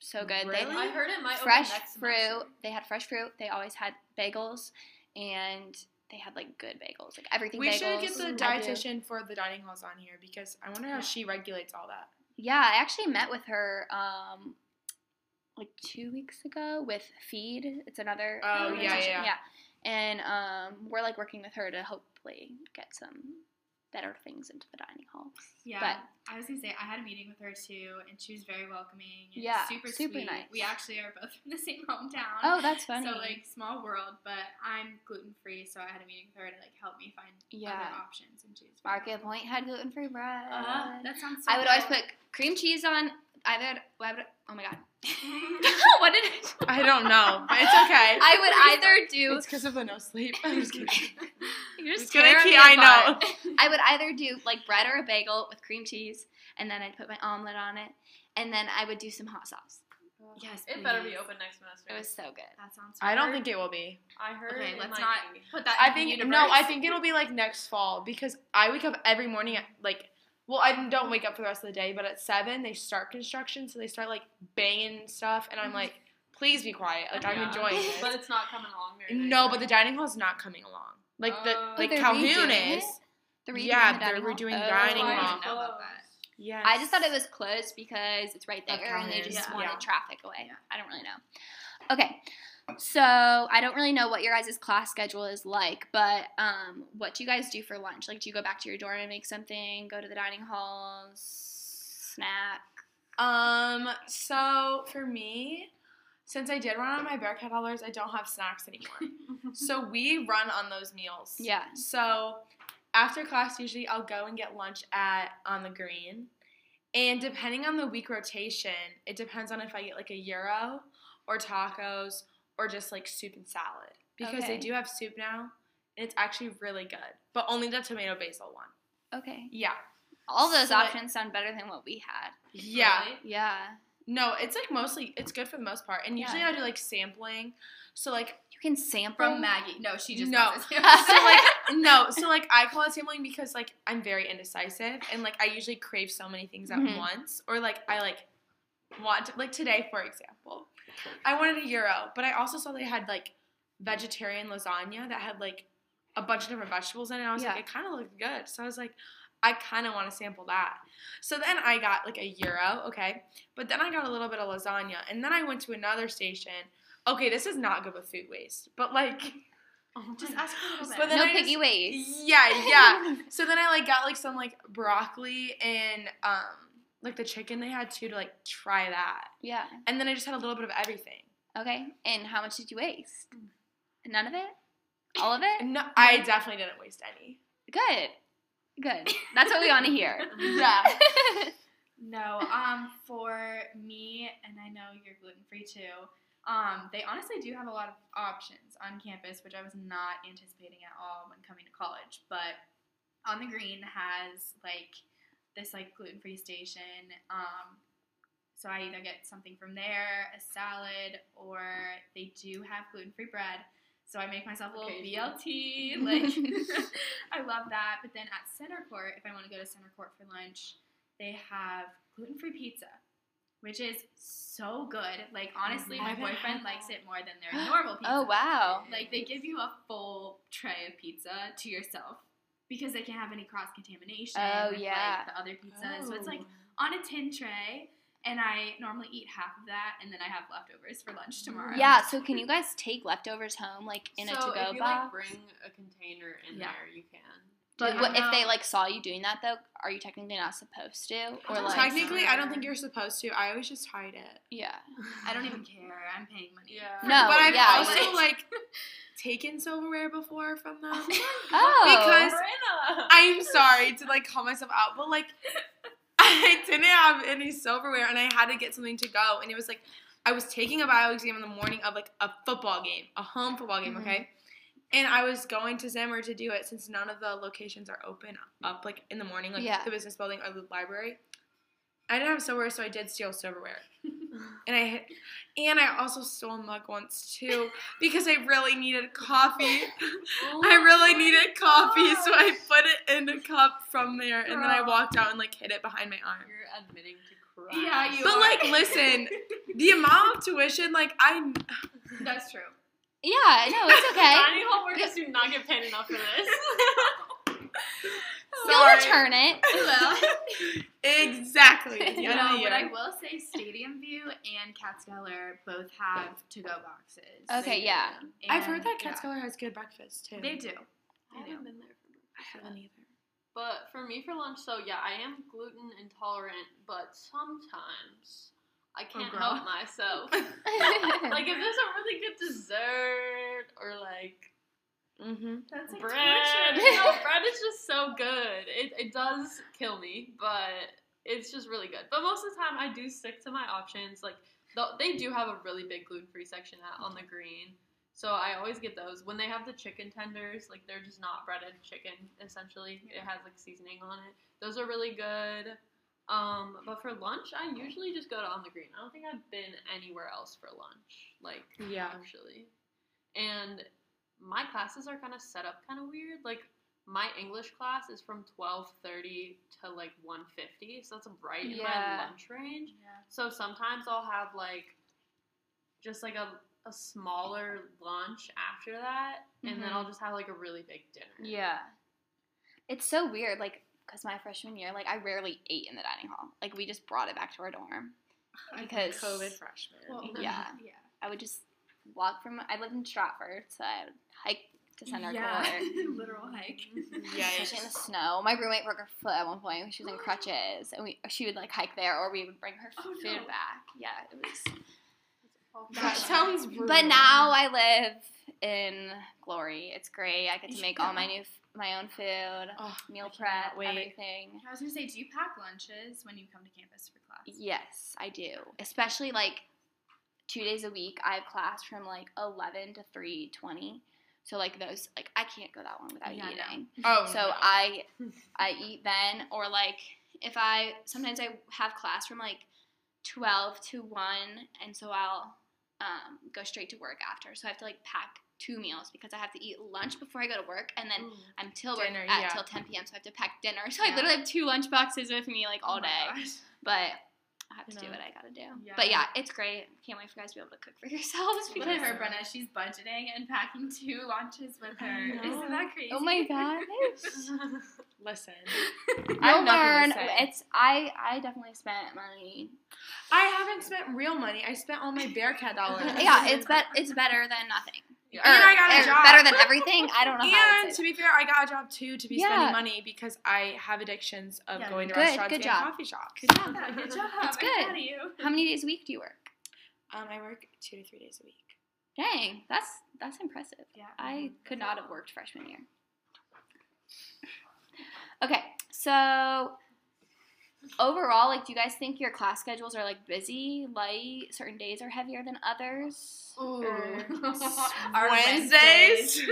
so good. Really? They Good. I heard it might fresh open next fruit. semester. They had fresh fruit. They always had bagels, and they had like good bagels, like everything. We bagels. should get the dietitian for the dining halls on here because I wonder how Yeah. she regulates all that. Yeah, I actually met with her um like two weeks ago with Feed. It's another Oh, yeah, yeah. yeah. And um we're like working with her to hopefully get some better things into the dining hall. Yeah, But- I was gonna say I had a meeting with her too, and she was very welcoming. And Yeah, super super sweet. nice. We actually are both from the same hometown. Oh, that's funny. So like small world, but I'm gluten free, so I had a meeting with her to like help me find Yeah. other options, and she was MarketPointe had gluten free bread. Uh, that sounds. So I would always put cream cheese on either. I would, oh my god, what did I? I don't know, but it's okay. I would either do. it's because of the no sleep. I'm just kidding. You're It's just gonna tearing keep- me I know. I would either do like bread or a bagel with cream cheese, and then I'd put my omelet on it, and then I would do some hot sauce. Yes, It better be open next semester. It was so good. That sounds. Good. I don't think it will be. I heard. Okay, it let's might not be. put that. I in the think universe. no. I think it'll be like next fall because I wake up every morning at like. Well, I don't wake up for the rest of the day, but at seven they start construction, so they start like banging stuff, and I'm mm-hmm. like, please be quiet. Like I'm Yeah. enjoying it. But it's not coming along very nice, No, right? but the dining hall's not coming along. Like the Oh. like Calhoun is. it? The redoing Yeah, the they're dining hall? redoing the Oh. dining I hall. didn't know about that. Yes. I just thought it was closed because it's right there, and they just yeah. wanted Yeah. traffic away. Yeah. I don't really know. Okay, so I don't really know what your guys' class schedule is like, but um, what do you guys do for lunch? Like, do you go back to your dorm and make something? Go to the dining halls, snack? Um. So for me, since I did run on my Bearcat dollars, I don't have snacks anymore. so we run on those meals. Yeah. So after class, usually I'll go and get lunch at on the green. And depending on the week rotation, it depends on if I get like a gyro or tacos or just like soup and salad. Because Okay. they do have soup now, and it's actually really good. But only the tomato basil one. Okay. Yeah. All those So- options sound better than what we had. Yeah. Really? Yeah. No, it's like mostly it's good for the most part. And usually Yeah. I do like sampling. So like You can sample From Maggie. No, she just No. so like no, so like I call it sampling because like I'm very indecisive and like I usually crave so many things at Mhm. once or like I like want to, like today for example. I wanted a gyro, but I also saw they had like vegetarian lasagna that had like a bunch of different vegetables in it. I was Yeah. like it kind of looked good. So I was like I kind of want to sample that. So then I got like a gyro, okay? But then I got a little bit of lasagna and then I went to another station. Okay, this is not good with food waste. But like Oh Just ask for a little bit. No I piggy just- ways. Yeah, yeah. So then I like got like some like broccoli and um like the chicken they had too to like try that. Yeah. And then I just had a little bit of everything. Okay. And how much did you waste? None of it? All of it? No, I definitely didn't waste any. Good. Good. That's what we want to hear. Yeah. No, um, for me, and I know you're gluten free too. Um, they honestly do have a lot of options on campus, which I was not anticipating at all when coming to college. But on the green has like this like gluten free station. Um, so I either get something from there, a salad, or they do have gluten free bread. So I make myself a little BLT. Like I love that. But then at Center Court, if I want to go to Center Court for lunch, they have gluten free pizza, which is so good. Like honestly, my boyfriend likes it more than their normal pizza. oh, wow. Like they give you a full tray of pizza to yourself because they can't have any cross contamination. Oh, with, yeah. Like, the other pizzas, so it's like Oh. on a tin tray. And I normally eat half of that, and then I have leftovers for lunch tomorrow. Yeah, so can you guys take leftovers home, like in a to-go if you box? like bring a container in Yeah. there, you can. But What- if they like saw you doing that though, are you technically not supposed to? Or like Technically, I don't think you're supposed to. I always just hide it. Yeah. I don't even care. I'm paying money. Yeah. No, but I've yeah, also like- like taken silverware before from them. Oh. Because Brenna! I'm sorry to like call myself out, but like I didn't have any silverware and I had to get something to go. And it was like I was taking a bio exam in the morning of like a football game, a home football game, Mhm. okay? And I was going to Zimmer to do it since none of the locations are open up like in the morning, like Yeah. the business building or the library. I didn't have silverware, so I did steal silverware. And I and I also stole a mug once too because I really needed coffee. I really oh needed coffee, so I put it in a cup from there, and then I walked out and like hid it behind my arm. You're admitting to crime. Yeah, you But are. like, listen, the amount of tuition, like I, That's true. Yeah, no, it's okay. Dining hall workers do not get paid enough for this. You'll return it. Well, exactly. At the no, the but I will say Stadium View and Catskeller both have to-go boxes. Okay, yeah. I've heard And, that yeah, Catskeller has good breakfast too. They do. I haven't been there for I haven't either. But for me for lunch, so yeah, I am gluten intolerant, but sometimes I oh, can't girl. help myself. like if there's a really good dessert or like Mm-hmm. That's like bread, no, bread is just so good. It it does kill me, but it's just really good. But most of the time, I do stick to my options. Like the, they do have a really big gluten free section at, on the green. So I always get those. When they have the chicken tenders, like they're just not breaded chicken, essentially. It has like seasoning on it. Those are really good. Um, but for lunch, I usually just go to On the Green. I don't think I've been anywhere else for lunch. Like Yeah. actually. And my classes are kind of set up kind of weird. Like my English class is from 12:30 to like 1:50, so that's right in Yeah. my lunch range. Yeah. So sometimes I'll have like just like a a smaller lunch after that, and then Mhm. I'll just have like a really big dinner. Yeah. It's so weird, like, because my freshman year, like, I rarely ate in the dining hall. Like, we just brought it back to our dorm. Because COVID freshman. Well, Yeah. Yeah. I would just walk from, I lived in Stratford, so I would hike to Center yeah. Court. Literal hike. Yeah, mhm. Especially in the snow. My roommate broke her foot at one point she was in crutches, and we she would like hike there, or we would bring her Oh, food no. back. Yeah, it was. Oh, that sounds brutal. But now I live in glory. It's great. I get to make all my new. my own food, Oh, meal prep, cannot wait. everything. I was gonna say, do you pack lunches when you come to campus for class? Yes, I do. Especially like two days a week. I have class from like eleven to three twenty. So like those, like I can't go that long without Yeah, no. eating. Oh, So no. I I eat then or like if I sometimes I have class from like 12 to 1 and so I'll um, go straight to work after. So I have to like pack two meals because I have to eat lunch before I go to work and then I'm till work at yeah. till 10 p.m. so I have to pack dinner. So I literally have two lunch boxes with me like all Oh day. gosh. But I have to You do what I gotta do. Yeah. But yeah, it's great. Can't wait for you guys to be able to cook for yourselves Look because at her, Brenna. She's budgeting and packing two lunches with her. Isn't that crazy? Oh my god. Listen, You'll I have learn. It's I I definitely spent money I haven't spent real money. I spent all my Bearcat dollars. yeah, it's bet it's better than nothing. Yeah. Or- And I got a job. Better than everything. I don't know And to to say be fair, I got a job too to be Yeah. spending money because I have addictions of Yeah, going to good, restaurants good and job. coffee shops. Good job. Yeah, good job. That's I'm good. proud of you. How many days a week do you work? Um, I work two to three days a week. Dang, that's that's impressive. Yeah. I could not have worked freshman year. Okay, so overall, like, do you guys think your class schedules are like busy, light? Certain days are heavier than others. Ooh. Our Wednesdays.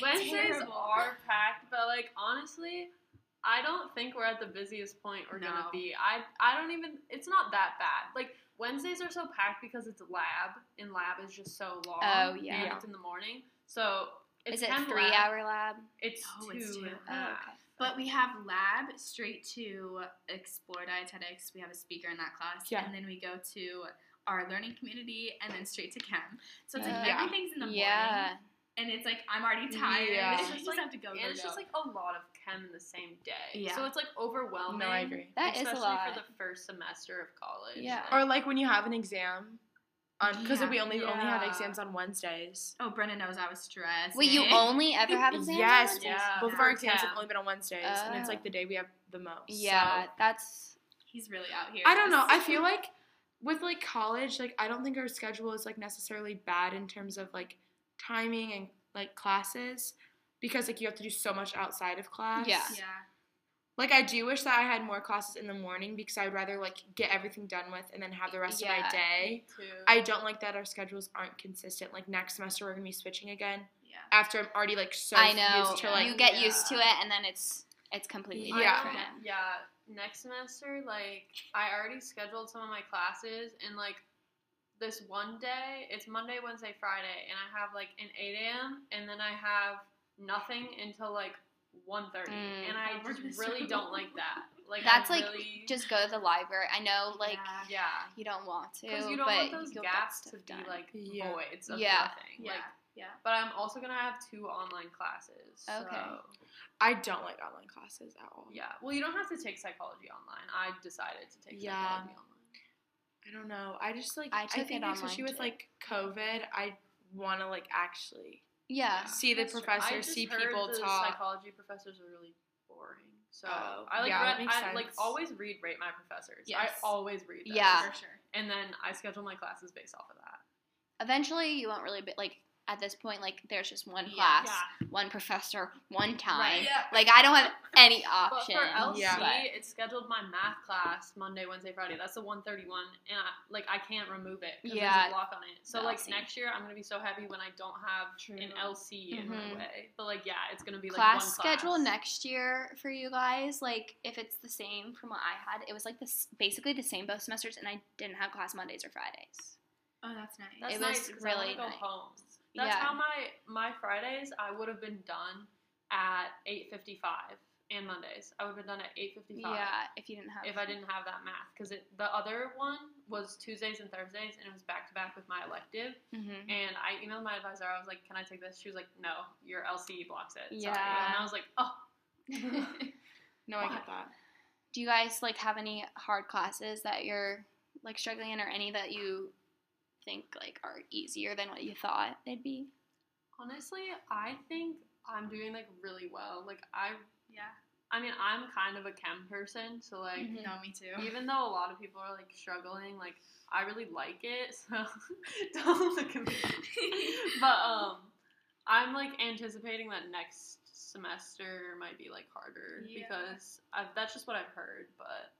Wednesdays are packed, but like honestly, I don't think we're at the busiest point we're No. gonna be. I I don't even. It's not that bad. Like Wednesdays are so packed because it's lab, and lab is just so long. Oh, yeah. and it's in the morning. So it's Is it three lab. hour lab? It's Oh, two. it's two. and a Oh, okay. But we have lab straight to explore dietetics. We have a speaker in that class, Yeah. and then we go to our learning community, and then straight to chem. So it's like Uh, Yeah. everything's in the morning, Yeah. and it's like I'm already tired. Yeah. It's It's just just like, like- have to go. And go, it's just like a lot of chem in the same day. Yeah. So it's like overwhelming. No, I agree. That is a lot. for the first semester of college. Yeah. Like, Or like when you have an exam, because Yeah. we only only have exams on Wednesdays. oh, Brenna knows I was stressed. Wait, you eh? only ever have exams? Yes, Wednesdays? Yeah. both of our exams chem. have only been on Wednesdays, and it's Oh. like the oh. day we have the most. Yeah, so- that's He's really out here. I don't know. I feel like with like college, like I don't think our schedule is like necessarily bad in terms of like timing and like classes because like you have to do so much outside of class. Yeah. Yeah. Like I do wish that I had more classes in the morning because I'd rather like get everything done with and then have the rest of my day. too. I don't like that our schedules aren't consistent. Like next semester we're gonna be switching again Yeah. after I'm already like so I know. used to like you get used to it, and then it's it's completely Yeah. different. Yeah. Next semester, like I already scheduled some of my classes, and like this one day, it's Monday, Wednesday, Friday, and I have like an 8 a.m. and then I have nothing until like 1.30. Mm. and I just really don't like that. Like That's I like really, just go to the library. I know, like Yeah. yeah. you don't want to, Because you don't but want those you'll gaps stuff to be done. like Yeah. voids of Yeah. nothing. Yeah. Like, yeah. but I'm also gonna have two online classes. Okay. So, I don't like online classes at all. yeah. Well, you don't have to take psychology online. I decided to take Yeah. psychology online. I don't know. I just like I I, took think it especially online, with too. like COVID, I want to like actually Yeah. see the professor, see people talk. Psychology professors are really boring. So Oh, I like yeah, read. I like always read rate my professors. Yes. I always read. Those. Yeah. For sure. And then I schedule my classes based off of that. Eventually, you won't really be like at this point. Like there's just one Yeah. class, Yeah. one professor, one time. Right. Yeah. Like I don't have any But options. for LC, Yeah. it's scheduled my math class Monday, Wednesday, Friday. That's the 131, and I, like I can't remove it because Yeah. there's a block on it. So The like LC. next year, I'm gonna be so happy when I don't have True. an LC in Mhm. my way. But like yeah, it's gonna be like class one schedule next year for you guys like if it's the same from what i had it was like this basically the same both semesters and i didn't have class mondays or fridays Oh, that's nice. That's It nice really I wanna nice. home. That's Yeah. how my my Fridays I would have been done at 8:55 and Mondays I would have been done at 8:55. yeah if you didn't have If I didn't have that math, because the other one was Tuesdays and Thursdays, and it was back to back with my elective. Mhm. And I emailed my advisor. I was like, "Can I take this?" She was like, "No, your LCE blocks it." Sorry. Yeah. And I was like, "Oh." No, I get that. do you guys like have any hard classes that you're like struggling in or any that you think like are easier than what you thought they'd be Honestly, I think I'm doing like really well. Like I, yeah. I mean, I'm kind of a chem person, so like. Mhm. No, me too. Even though a lot of people are like struggling, like I really like it, so don't look at me. but um, I'm like anticipating that next semester might be like harder Yeah. because I've, that's just what I've heard. But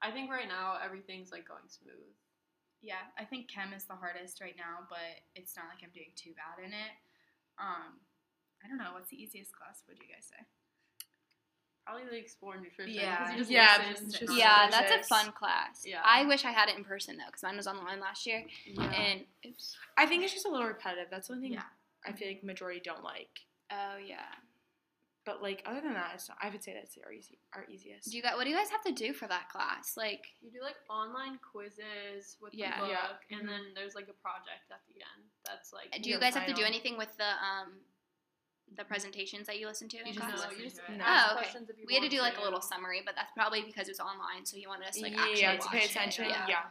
I think right now everything's like going smooth. Yeah, I think chem is the hardest right now, but it's not like I'm doing too bad in it. Um, I don't know. What's the easiest class? Would you guys say? Probably the explore nutrition. Yeah. 'cause you just Yeah, listen just Yeah, that's a fun class. Yeah. I wish I had it in person though, because mine was online last year. Yeah. And oops. I think it's just a little repetitive. That's the only thing Yeah. I feel like majority don't like. Oh yeah. But like other than that, it's not, I would say that's our easy, our easiest. Do you guys? What do you guys have to do for that class? Like, You do like online quizzes with Yeah. the book, Yeah. and Mhm. then there's like a project at the end. That's like do you Your guys have to do anything with the um, the presentations that you listen to? You just class? no, listen you just to it. No. ask Oh, okay. questions if you We had to want do like a little summary, but that's probably because it was online, so he wanted us to like actually yeah, to watch pay it. attention. Yeah. yeah.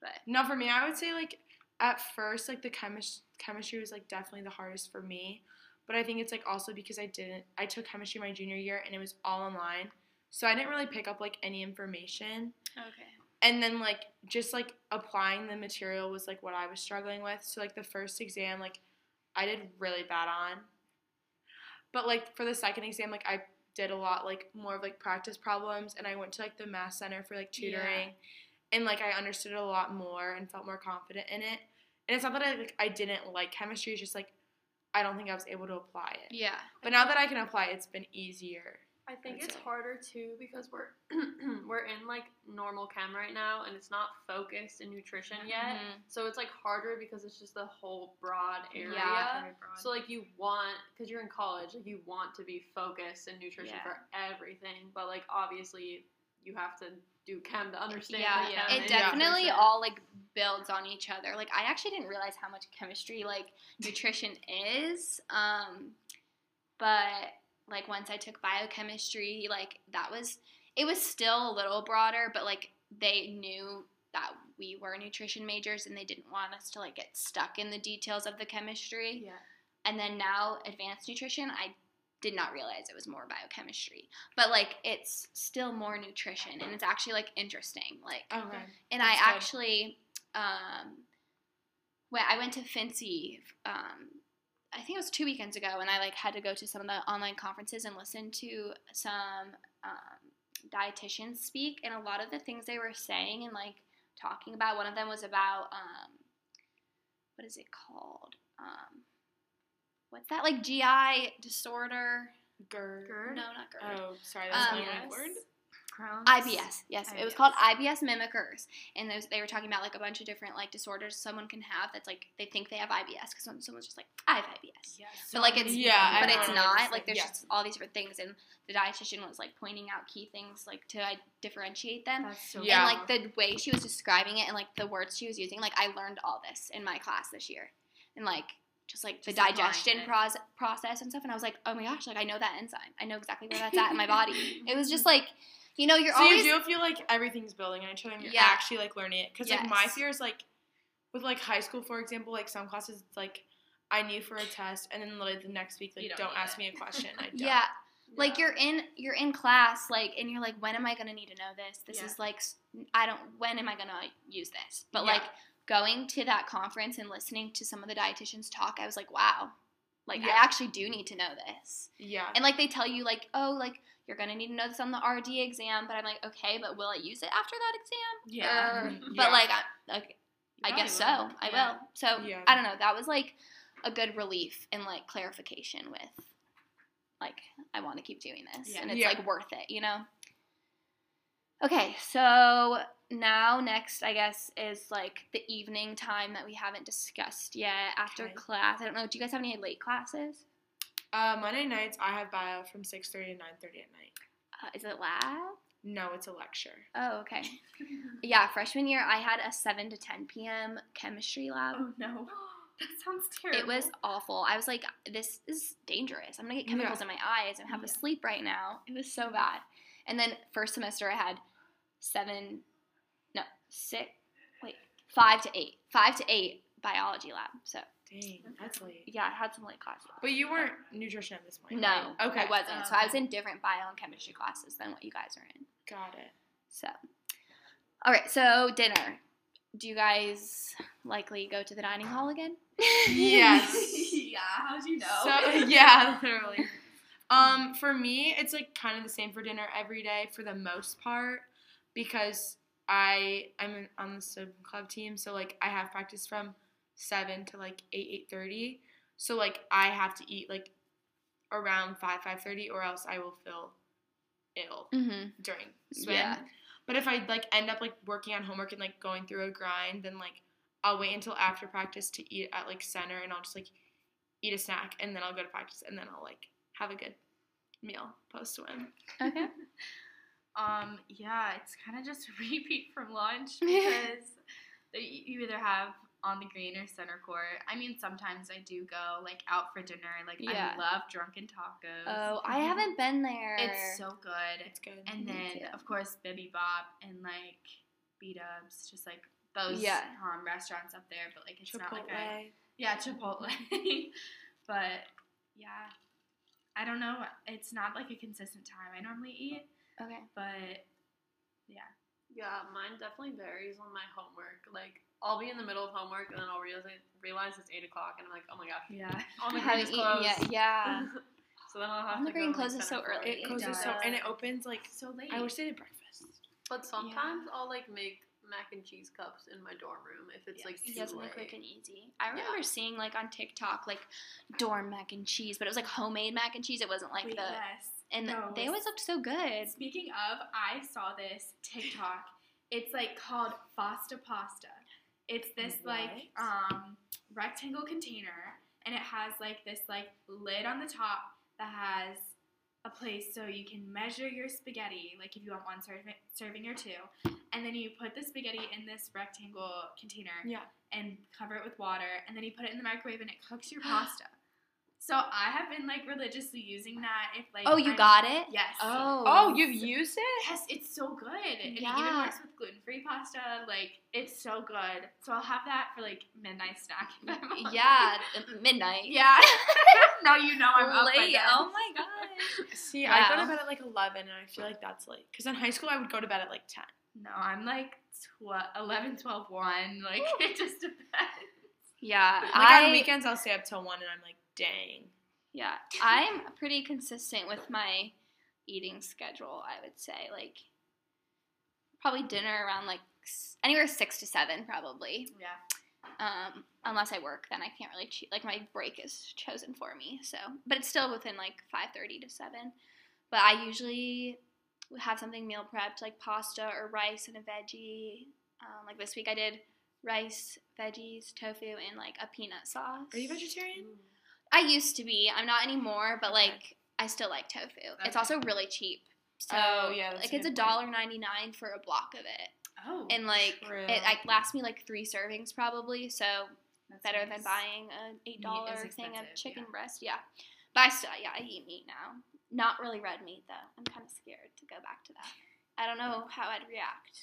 But No, for me, I would say like at first, like the chemis- chemistry was like definitely the hardest for me. But I think it's like also because I didn't, I took chemistry my junior year and it was all online, so I didn't really pick up like any information. okay. And then like just like applying the material was like what I was struggling with. So like the first exam, like I did really bad on. But like for the second exam, like I did a lot like more of like practice problems and I went to like the math center for like tutoring and like I understood it a lot more and felt more confident in it. And it's not that I like I didn't like chemistry, it's just like I don't think I was able to apply it. Yeah. But now that I can apply it, it's been easier. I think I'd it's say. harder too because we're we're in like normal chem right now, and it's not focused in nutrition yet. Mhm. So it's like harder because it's just the whole broad area. Yeah. Broad. So like you want, because you're in college, like you want to be focused in nutrition Yeah. for everything, but like obviously you have to do chem to understand. Yeah, the yeah. chem it and definitely nutrition. all like builds on each other. Like I actually didn't realize how much chemistry like nutrition is. Um but like once I took biochemistry, like that was it was still a little broader, but like they knew that we were nutrition majors and they didn't want us to like get stuck in the details of the chemistry. Yeah. And then now advanced nutrition, I did not realize it was more biochemistry. But like it's still more nutrition and it's actually like interesting. Like Okay. and That's I good. actually, um, well, I went to Fincy. Um, I think it was two weekends ago, and I like had to go to some of the online conferences and listen to some um, dietitians speak. And a lot of the things they were saying and like talking about, one of them was about um, what is it called? Um, what's that like GI disorder? GERD. GERD? No, not GERD. Oh, sorry, that's Um, the only word. Crohn's. IBS, yes, it was called IBS mimickers, and those, they were talking about like a bunch of different like disorders someone can have that's like they think they have IBS because someone's just like I have IBS, Yes. but like it's Yeah, but it's not just, like there's yeah. just all these different things, and the dietitian was like pointing out key things like to like, differentiate them, That's so Yeah. and like the way she was describing it and like the words she was using, like I learned all this in my class this year, and like just like the Just applying digestion proce- process and stuff, and I was like, oh my gosh, like I know that enzyme, I know exactly where that's at in my body. It was just like, you know, you're so always you do feel like everything's building on each other and you're Yeah. actually like learning it because like my fear is like with like high school for example like some classes it's like i knew for a test and then literally the next week like You don't, don't ask it. me a question i don't Yeah. Like you're in you're in class like and you're like when am I going to need to know this? This Yeah. is like I don't when am I going to use this? But Yeah. like going to that conference and listening to some of the dietitians talk, I was like, wow. Like I actually do need to know this. yeah And like they tell you like, "Oh, like you're going to need to know this on the RD exam." But I'm like, "Okay, but will I use it after that exam?" yeah Or- Mhm. But Yeah. like I okay, I guess so. will. I Yeah. will. So Yeah. I don't know. That was like a good relief and like clarification with like I want to keep doing this Yeah. and it's Yeah. like worth it, you know. Okay, so now next I guess is like the evening time that we haven't discussed yet after Okay. class. I don't know. Do you guys have any late classes? uh, monday nights i have bio from 6.30 to 9.30 at night Uh, is it lab? no it's a lecture Oh, okay. Yeah, freshman year I had a 7 to 10 p.m. chemistry lab. Oh no. That sounds terrible. It was awful. I was like, this is dangerous. I'm gonna get Yeah. chemicals in my eyes and have to Yeah. sleep right now. It was so bad. And then first semester I had seven, six, wait, five to eight, five to eight biology lab. So dang that's late yeah, I had some late classes. but you weren't nutrition at this point No, right? okay I wasn't. So Oh, I was in different bio and chemistry classes than what you guys are in. got it So, all right. So dinner. Do you guys likely go to the dining hall again? yes yeah, how'd you know? So yeah, literally. Um, for me, it's like kind of the same for dinner every day for the most part because I I'm on the swim club team, so like I have practice from seven to like eight eight thirty. So like I have to eat like around five five thirty, or else I will feel ill Mm-hmm. during swim. Yeah. But if I like end up like working on homework and like going through a grind, then like I'll wait until after practice to eat at like center, and I'll just like eat a snack, and then I'll go to practice, and then I'll like have a good meal post swim. Okay. Um, yeah, it's kind of just a repeat from lunch because they, you either have on the green or center court. I mean, sometimes I do go like out for dinner. Like Yeah. I love drunken tacos. Oh, I haven't been there. It's so good. It's good. And Me then too. of course Bibibop and like B Dubs, just like those Yeah. um, restaurants up there. But like it's not like a Chipotle. yeah Chipotle. but yeah, I don't know. It's not like a consistent time I normally eat. Okay. But yeah, Yeah, mine definitely varies on my homework. Like, I'll be in the middle of homework and then I'll realize realize it's eight o'clock and I'm like, oh my gosh, yeah. on the I green haven't eaten yet. Yeah. so then I'll have On the to green go, like, closes so early. It closes so and it opens like So late. I wish they did breakfast. But sometimes I'll like make mac and cheese cups in my dorm room if it's like too Yes, late. quick and easy. I remember seeing like on TikTok like dorm mac and cheese, but it was like homemade mac and cheese. It wasn't like Wait, the yes. And No, they always looked so good. Speaking of, I saw this TikTok. It's like called Fasta Pasta. It's this like um rectangle container and it has like this like lid on the top that has a place so you can measure your spaghetti, like if you want one serving, serving or two, and then you put the spaghetti in this rectangle container Yeah. and cover it with water, and then you put it in the microwave and it cooks your pasta. So I have been like religiously using that. If like Oh, you I'm- got it? yes Oh. Oh, you've used it? Yes, it's so good. And it even works with gluten free pasta. Like, it's so good. So I'll have that for like midnight snack. if I'm hungry. Yeah, midnight. Yeah. no, you know I'm up by Late. Oh my gosh. See, I go Wow. to bed at like 11 and I feel like that's late. Because in high school, I would go to bed at like 10. No, I'm like tw- 11, 12, 1. Like, it just depends. Yeah, Like I on weekends, I'll stay up till 1 and I'm like, dang. yeah, I'm pretty consistent with my eating schedule. I would say like probably dinner around like anywhere six to seven, probably. Yeah. Um, unless I work, then I can't really cheat. Like my break is chosen for me, so but it's still within like five thirty to seven. But I usually have something meal prepped, like pasta or rice and a veggie. Um, like this week, I did rice, veggies, tofu, and like a peanut sauce. Are you vegetarian? I used to be. I'm not anymore, but Okay. like I still like tofu. It's also really cheap. So Oh, yeah, like a it's a dollar ninety nine for a block of it, Oh. and like True. it like lasts me like three servings probably. So that's better nice. than buying an eight dollar thing of chicken yeah. breast. Yeah, but I still yeah I eat meat now. Not really red meat though. I'm kind of scared to go back to that. I don't know how I'd react.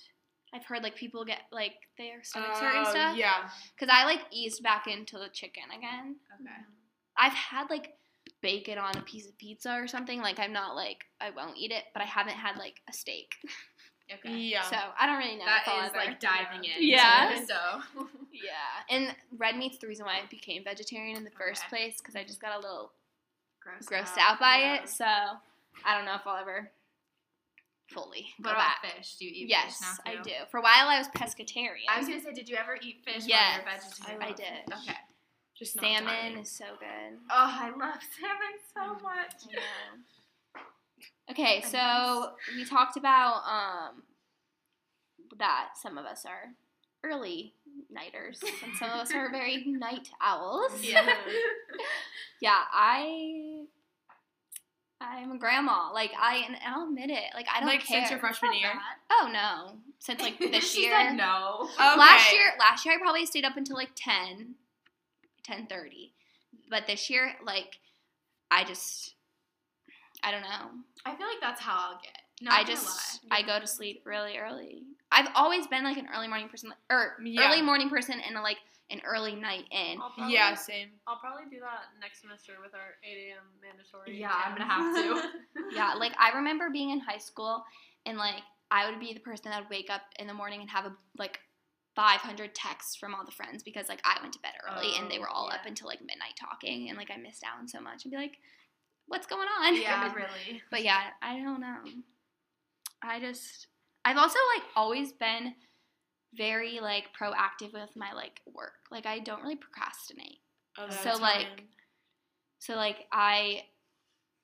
I've heard like people get like their stomachs hurt and Oh, stuff. Yeah. Because I like eased back into the chicken again. Okay. Mm-hmm. I've had like bacon on a piece of pizza or something. Like I'm not like I won't eat it, but I haven't had like a steak. Okay. Yeah. So I don't really know. That if is ever- like diving in. Yeah. So. yeah. And red meat's the reason why I became vegetarian in the first Okay. place because I just got a little Gross grossed out by yeah. it. So I don't know if I'll ever fully go What back. fish? Do you eat yes, fish now? I do. For a while I was pescatarian. I was gonna say, did you ever eat fish Yes, when you're vegetarian? I love did. Okay. Just Salmon diving. is so good. Oh, I love salmon so much. Yeah. Okay, And so we talked about um that some of us are early nighters and some of us are very night owls. Yeah. Yeah, I I'm a grandma. Like I and I'll admit it. Like I don't Like care. since your freshman year? oh no. Since like this she year. said no. Okay. Last year last year I probably stayed up until like 10 10:30. But this year like I just I don't know. I feel like that's how I'll get. Not I just lie. I go to sleep really early. I've always been like an early morning person, or er, Yeah. early morning person and a, like an early night in. Probably, Yeah, same. I'll probably do that next semester with our 8 a.m. mandatory. Yeah, I'm gonna have to. Yeah, like I remember being in high school and like I would be the person that would wake up in the morning and have a like 500 texts from all the friends because like I went to bed early and they oh, were all up until like midnight talking and like I missed out on so much and be like, what's going on? Yeah, really. But yeah, I don't know. I just I've also like always been very like proactive with my like work. Like I don't really procrastinate. Oh, So, that's like. So like I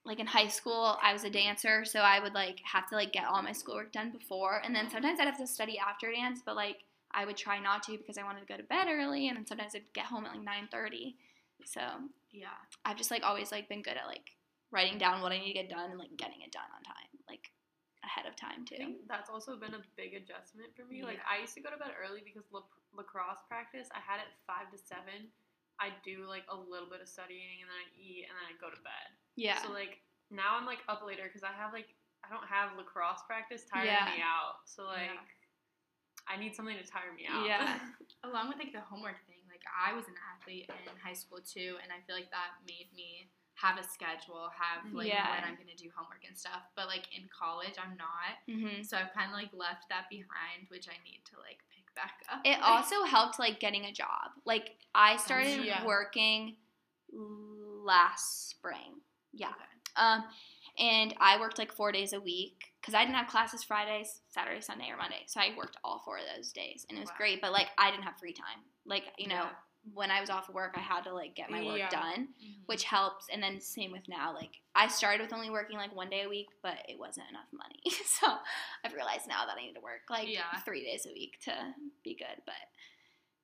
like in high school I was a dancer, so I would like have to like get all my schoolwork done before and then sometimes I'd have to study after dance, but like I would try not to because I wanted to go to bed early and then sometimes I'd get home at like 9:30. So, Yeah. I've just like always like been good at like writing down what I need to get done and like getting it done on time, like ahead of time I too. think that's also been a big adjustment for me. Like I used to go to bed early because la- lacrosse practice. I had it five to seven. I do like a little bit of studying and then I eat and then I go to bed. Yeah. So like now I'm like up later because I have like I don't have lacrosse practice tiring Yeah. me out. So like Yeah. I need something to tire me out. Yeah. Along with like the homework thing, like I was an athlete in high school too, and I feel like that made me have a schedule, have like Yeah. when I'm gonna do homework and stuff. But like in college, I'm not, hmm so I've kind of like left that behind, which I need to like pick back up. It also helped like getting a job. Like I started Yeah. working last spring. Yeah. Okay. Um, and I worked like four days a week because I didn't have classes Fridays, Saturday, Sunday, or Monday. So I worked all four of those days, and it was Wow. great. But like I didn't have free time. Like you know, Yeah. when I was off work, I had to like get my work Yeah. done, Mhm. which helps. And then same with now. Like I started with only working like one day a week, but it wasn't enough money. so I've realized now that I need to work like Yeah. three days a week to be good. But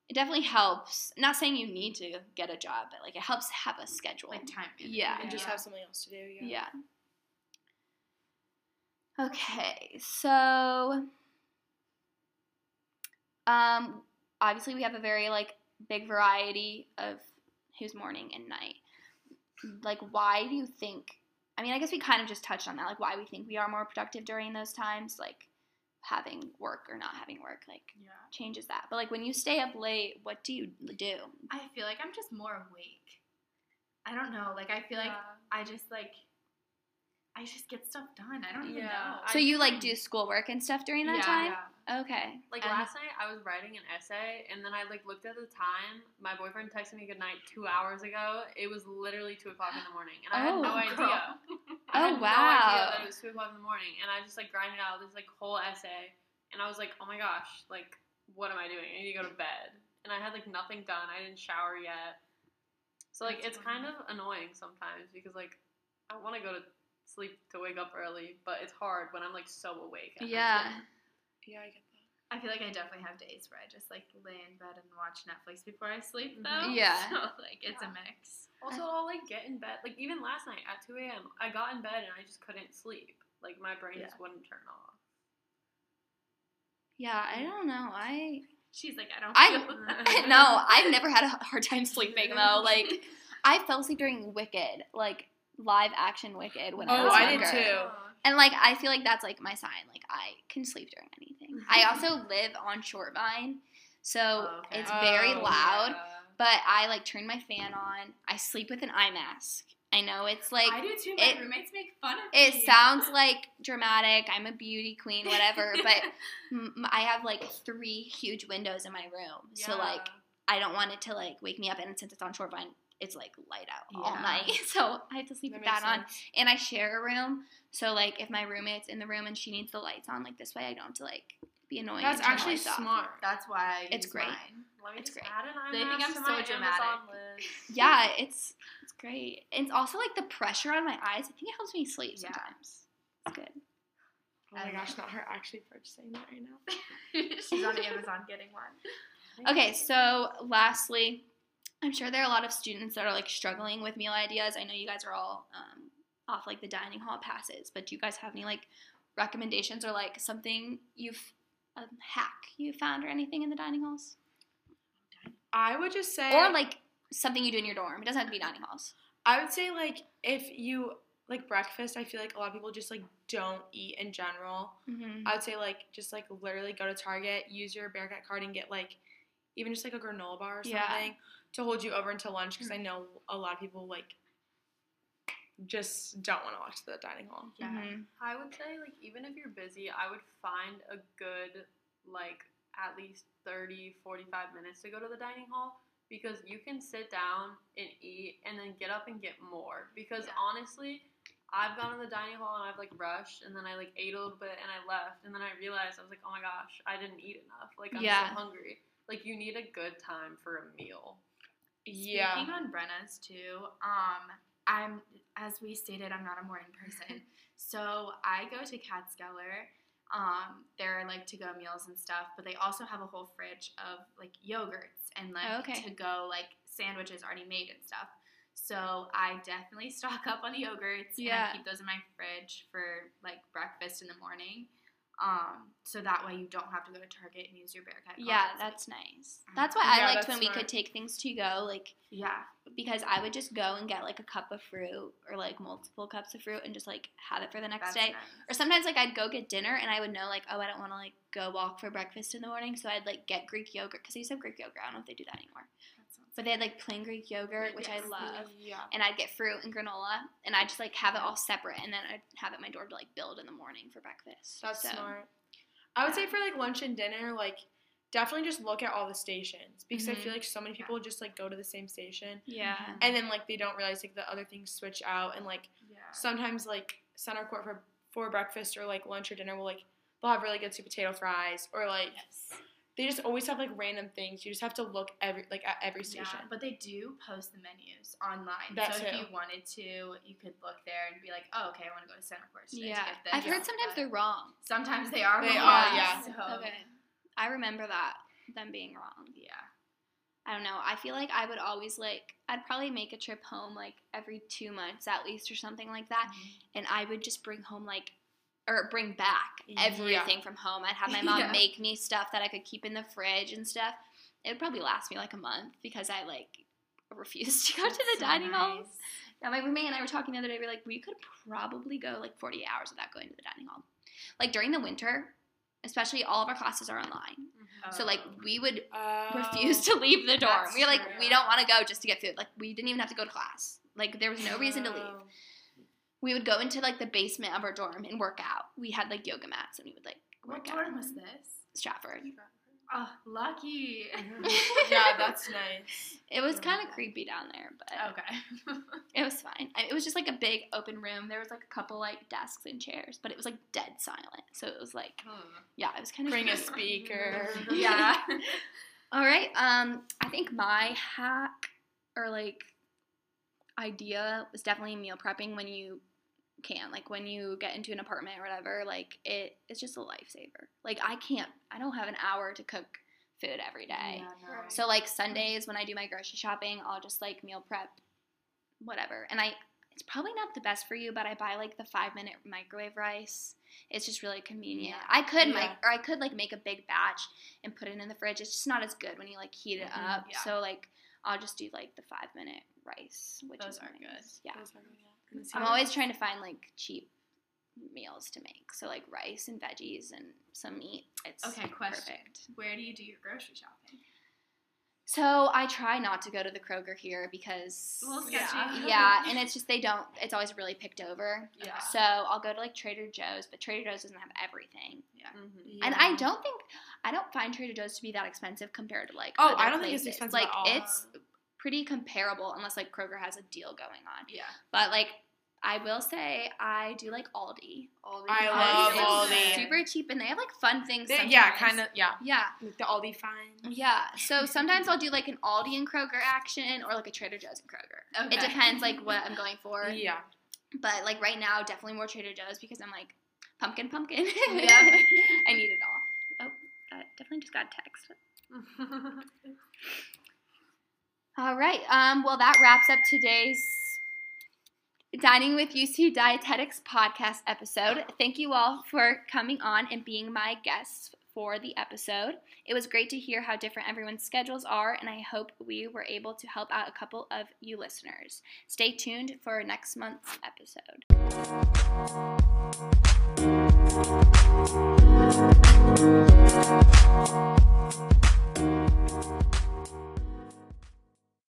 it definitely helps. Not saying you need to get a job, but like it helps have a schedule. like time. Yeah. and just yeah. have something else to do. Yeah. Yeah. Okay, so um obviously we have a very like big variety of who's morning and night. Like why do you think I mean, I guess we kind of just touched on that, like why we think we are more productive during those times, like having work or not having work, like Yeah. changes that. But like when you stay up late, what do you do? I feel like I'm just more awake. I don't know. Like I feel like I just like I just get stuff done. I don't even Yeah. know. So you like do schoolwork and stuff during that Yeah, time? yeah. Okay. Like And- last night, I was writing an essay, and then I like looked at the time. My boyfriend texted me good night two hours ago. It was literally two o'clock in the morning, and I had Oh, no idea. girl. I Oh, had no wow. idea that it was two o'clock in the morning, and I just like grinded out this like whole essay, and I was like, oh my gosh, like what am I doing? I need to go to bed, and I had like nothing done. I didn't shower yet, so like That's it's kind of annoying sometimes because like I want to go to sleep to wake up early, but it's hard when I'm like so awake. Yeah. night. Yeah, I get that. I feel like I definitely have days where I just like lay in bed and watch Netflix before I sleep Mhm. though. Yeah. So like it's Yeah. a mix. Also, I'll like get in bed. Like even last night at 2 a.m., I got in bed and I just couldn't sleep. Like my brain Yeah. just wouldn't turn off. Yeah, I don't know. I She's like, I don't I feel no, I've never had a hard time sleeping though. Like I fell asleep during Wicked, like live action Wicked when I Oh, was I did younger. too. And like I feel like that's like my sign. Like I can sleep during anything. I also live on Shortvine, so Oh, okay. it's very Oh, loud. Yeah. But I like turn my fan on. I sleep with an eye mask. I know it's like I do too. My it- roommates make fun of it me. It sounds like dramatic. I'm a beauty queen, whatever. but m- I have like three huge windows in my room, so like I don't want it to like wake me up. And since it's on Shortvine, it's like light out all night, so I have to sleep That with makes that on. And I share a room, so like if my roommate's in the room and she needs the lights on, like this way, I don't have to like be annoying. That's and turn the actually lights off. smart. That's why I It's use great. mine. Let me It's just great. add an They think I'm to so dramatic. Yeah, it's it's great. And it's also like the pressure on my eyes. I think it helps me sleep Yeah. sometimes. It's good. Oh my gosh, not her actually purchasing that right now. She's on Amazon getting one. Okay, so lastly, I'm sure there are a lot of students that are like struggling with meal ideas. I know you guys are all um, off like the dining hall passes, but do you guys have any like recommendations or like something you've a hack you found or anything in the dining halls, I would just say, or like something you do in your dorm? It doesn't have to be dining halls. I would say like if you like breakfast, I feel like a lot of people just like don't eat in general. Mm-hmm. I would say like just like literally go to Target, use your Bearcat card, and get like even just like a granola bar or something Yeah. To hold you over until lunch because I know a lot of people like just don't want to walk to the dining hall. Yeah. Mm-hmm. I would say like even if you're busy, I would find a good like at least 30 45 minutes to go to the dining hall because you can sit down and eat and then get up and get more because Yeah. honestly, I've gone to the dining hall and I've like rushed and then I like ate a little bit and I left and then I realized I was like, oh my gosh, I didn't eat enough. Like I'm Yeah. so hungry. Like you need a good time for a meal. Yeah. Speaking on Brenna's too, um, I'm as we stated, I'm not a morning person. so I go to Catskeller. Um, there are like to go meals and stuff, but they also have a whole fridge of like yogurts and like Oh, okay. to go like sandwiches already made and stuff. So I definitely stock up on the yogurts and Yeah. I keep those in my fridge for like breakfast in the morning. Um, so that way you don't have to go to Target and use your Bearcat. Yeah, cards. that's nice. That's why I Yeah, liked that's when we could take things to go, like yeah. because I would just go and get like a cup of fruit or like multiple cups of fruit and just like have it for the next That's day. nice. Or sometimes like I'd go get dinner and I would know like oh I don't want to like go walk for breakfast in the morning, so I'd like get Greek yogurt because they used to have Greek yogurt. I don't know if they do that anymore, but they had like plain Greek yogurt, which Yes. I love. Yeah. And I'd get fruit and granola, and I'd just like have it all separate, and then I'd have it at my door to like build in the morning for breakfast. That's So, smart. I would say for like lunch and dinner, like definitely just look at all the stations because I Mhm. feel like so many people just like go to the same station Yeah. and then like they don't realize like the other things switch out and like Yeah. sometimes like center court for for breakfast or like lunch or dinner will like they'll have really good sweet potato fries or like Yes. They just always have like random things. You just have to look every like at every station. Yeah, station. but they do post the menus online. That so if you wanted to, you could look there and be like, oh, okay, I want to go to Center Court today Yeah. to get this. I've heard sometimes But they're wrong. sometimes they are. They wrong, are, yeah. So, Okay. I remember that them being wrong. Yeah. I don't know. I feel like I would always like I'd probably make a trip home like every 2 months at least or something like that mm-hmm. and I would just bring home like or bring back Yeah. everything from home. I'd have my mom Yeah. make me stuff that I could keep in the fridge and stuff. It would probably last me like a month because I like refused to go to the so dining nice. Now my roommate and I were talking the other day. We are like, we could probably go like 48 hours without going to the dining hall. Like during the winter, especially all of our classes are online. So like Oh. we would Oh. refuse to leave the dorm. That's We were like, true. we don't want to go just to get food. Like we didn't even have to go to class. Like there was no reason to leave. We would go into like the basement of our dorm and work out. We had like yoga mats and we would like What work out. dorm was this? Stratford. Oh, lucky. yeah, that's nice. It was kind of creepy down there, but okay. it was fine. It was just like a big open room. There was like a couple like desks and chairs, but it was like dead silent. So it was like, yeah, it was kind of Bring a speaker. yeah. All right. Um, I think my hack or like idea was definitely meal prepping when you can, like when you get into an apartment or whatever. Like it, it's just a lifesaver. Like I can't, I don't have an hour to cook food every day. Yeah, no. Right. So like Sundays when I do my grocery shopping, I'll just like meal prep, whatever. And I, it's probably not the best for you, but I buy like the five minute microwave rice. It's just really convenient. Yeah. I could Yeah. like, or I could like make a big batch and put it in the fridge. It's just not as good when you like heat it Mhm, up. yeah. So like, I'll just do like the five minute rice, which Those is are nice. good. Yeah. Those are good. I'm always trying to find like cheap meals to make. So like rice and veggies and some meat. It's Okay, question. perfect. Where do you do your grocery shopping? So I try not to go to the Kroger here because A little Yeah. sketchy. yeah, and it's just they don't. It's always really picked over. Yeah. So I'll go to like Trader Joe's, but Trader Joe's doesn't have everything. Mhm. And I don't think I don't find Trader Joe's to be that expensive compared to like Oh, other I don't think it's expensive Like at all. it's pretty comparable unless like Kroger has a deal going on. Yeah. But like I will say I do like Aldi. Aldi I love is Aldi. Super cheap and they have like fun things. They- yeah, kind of. Yeah, Yeah. like the Aldi finds. Yeah, so sometimes I'll do like an Aldi and Kroger action or like a Trader Joe's and Kroger. Okay. It depends like what I'm going for. Yeah. But like right now, definitely more Trader Joe's because I'm like pumpkin, pumpkin. Yep. I need it all. Oh, that definitely just got a text. All right. Um, well, that wraps up today's Dining with UC Dietetics podcast episode. Thank you all for coming on and being my guests for the episode. It was great to hear how different everyone's schedules are, and I hope we were able to help out a couple of you listeners. Stay tuned for next month's episode.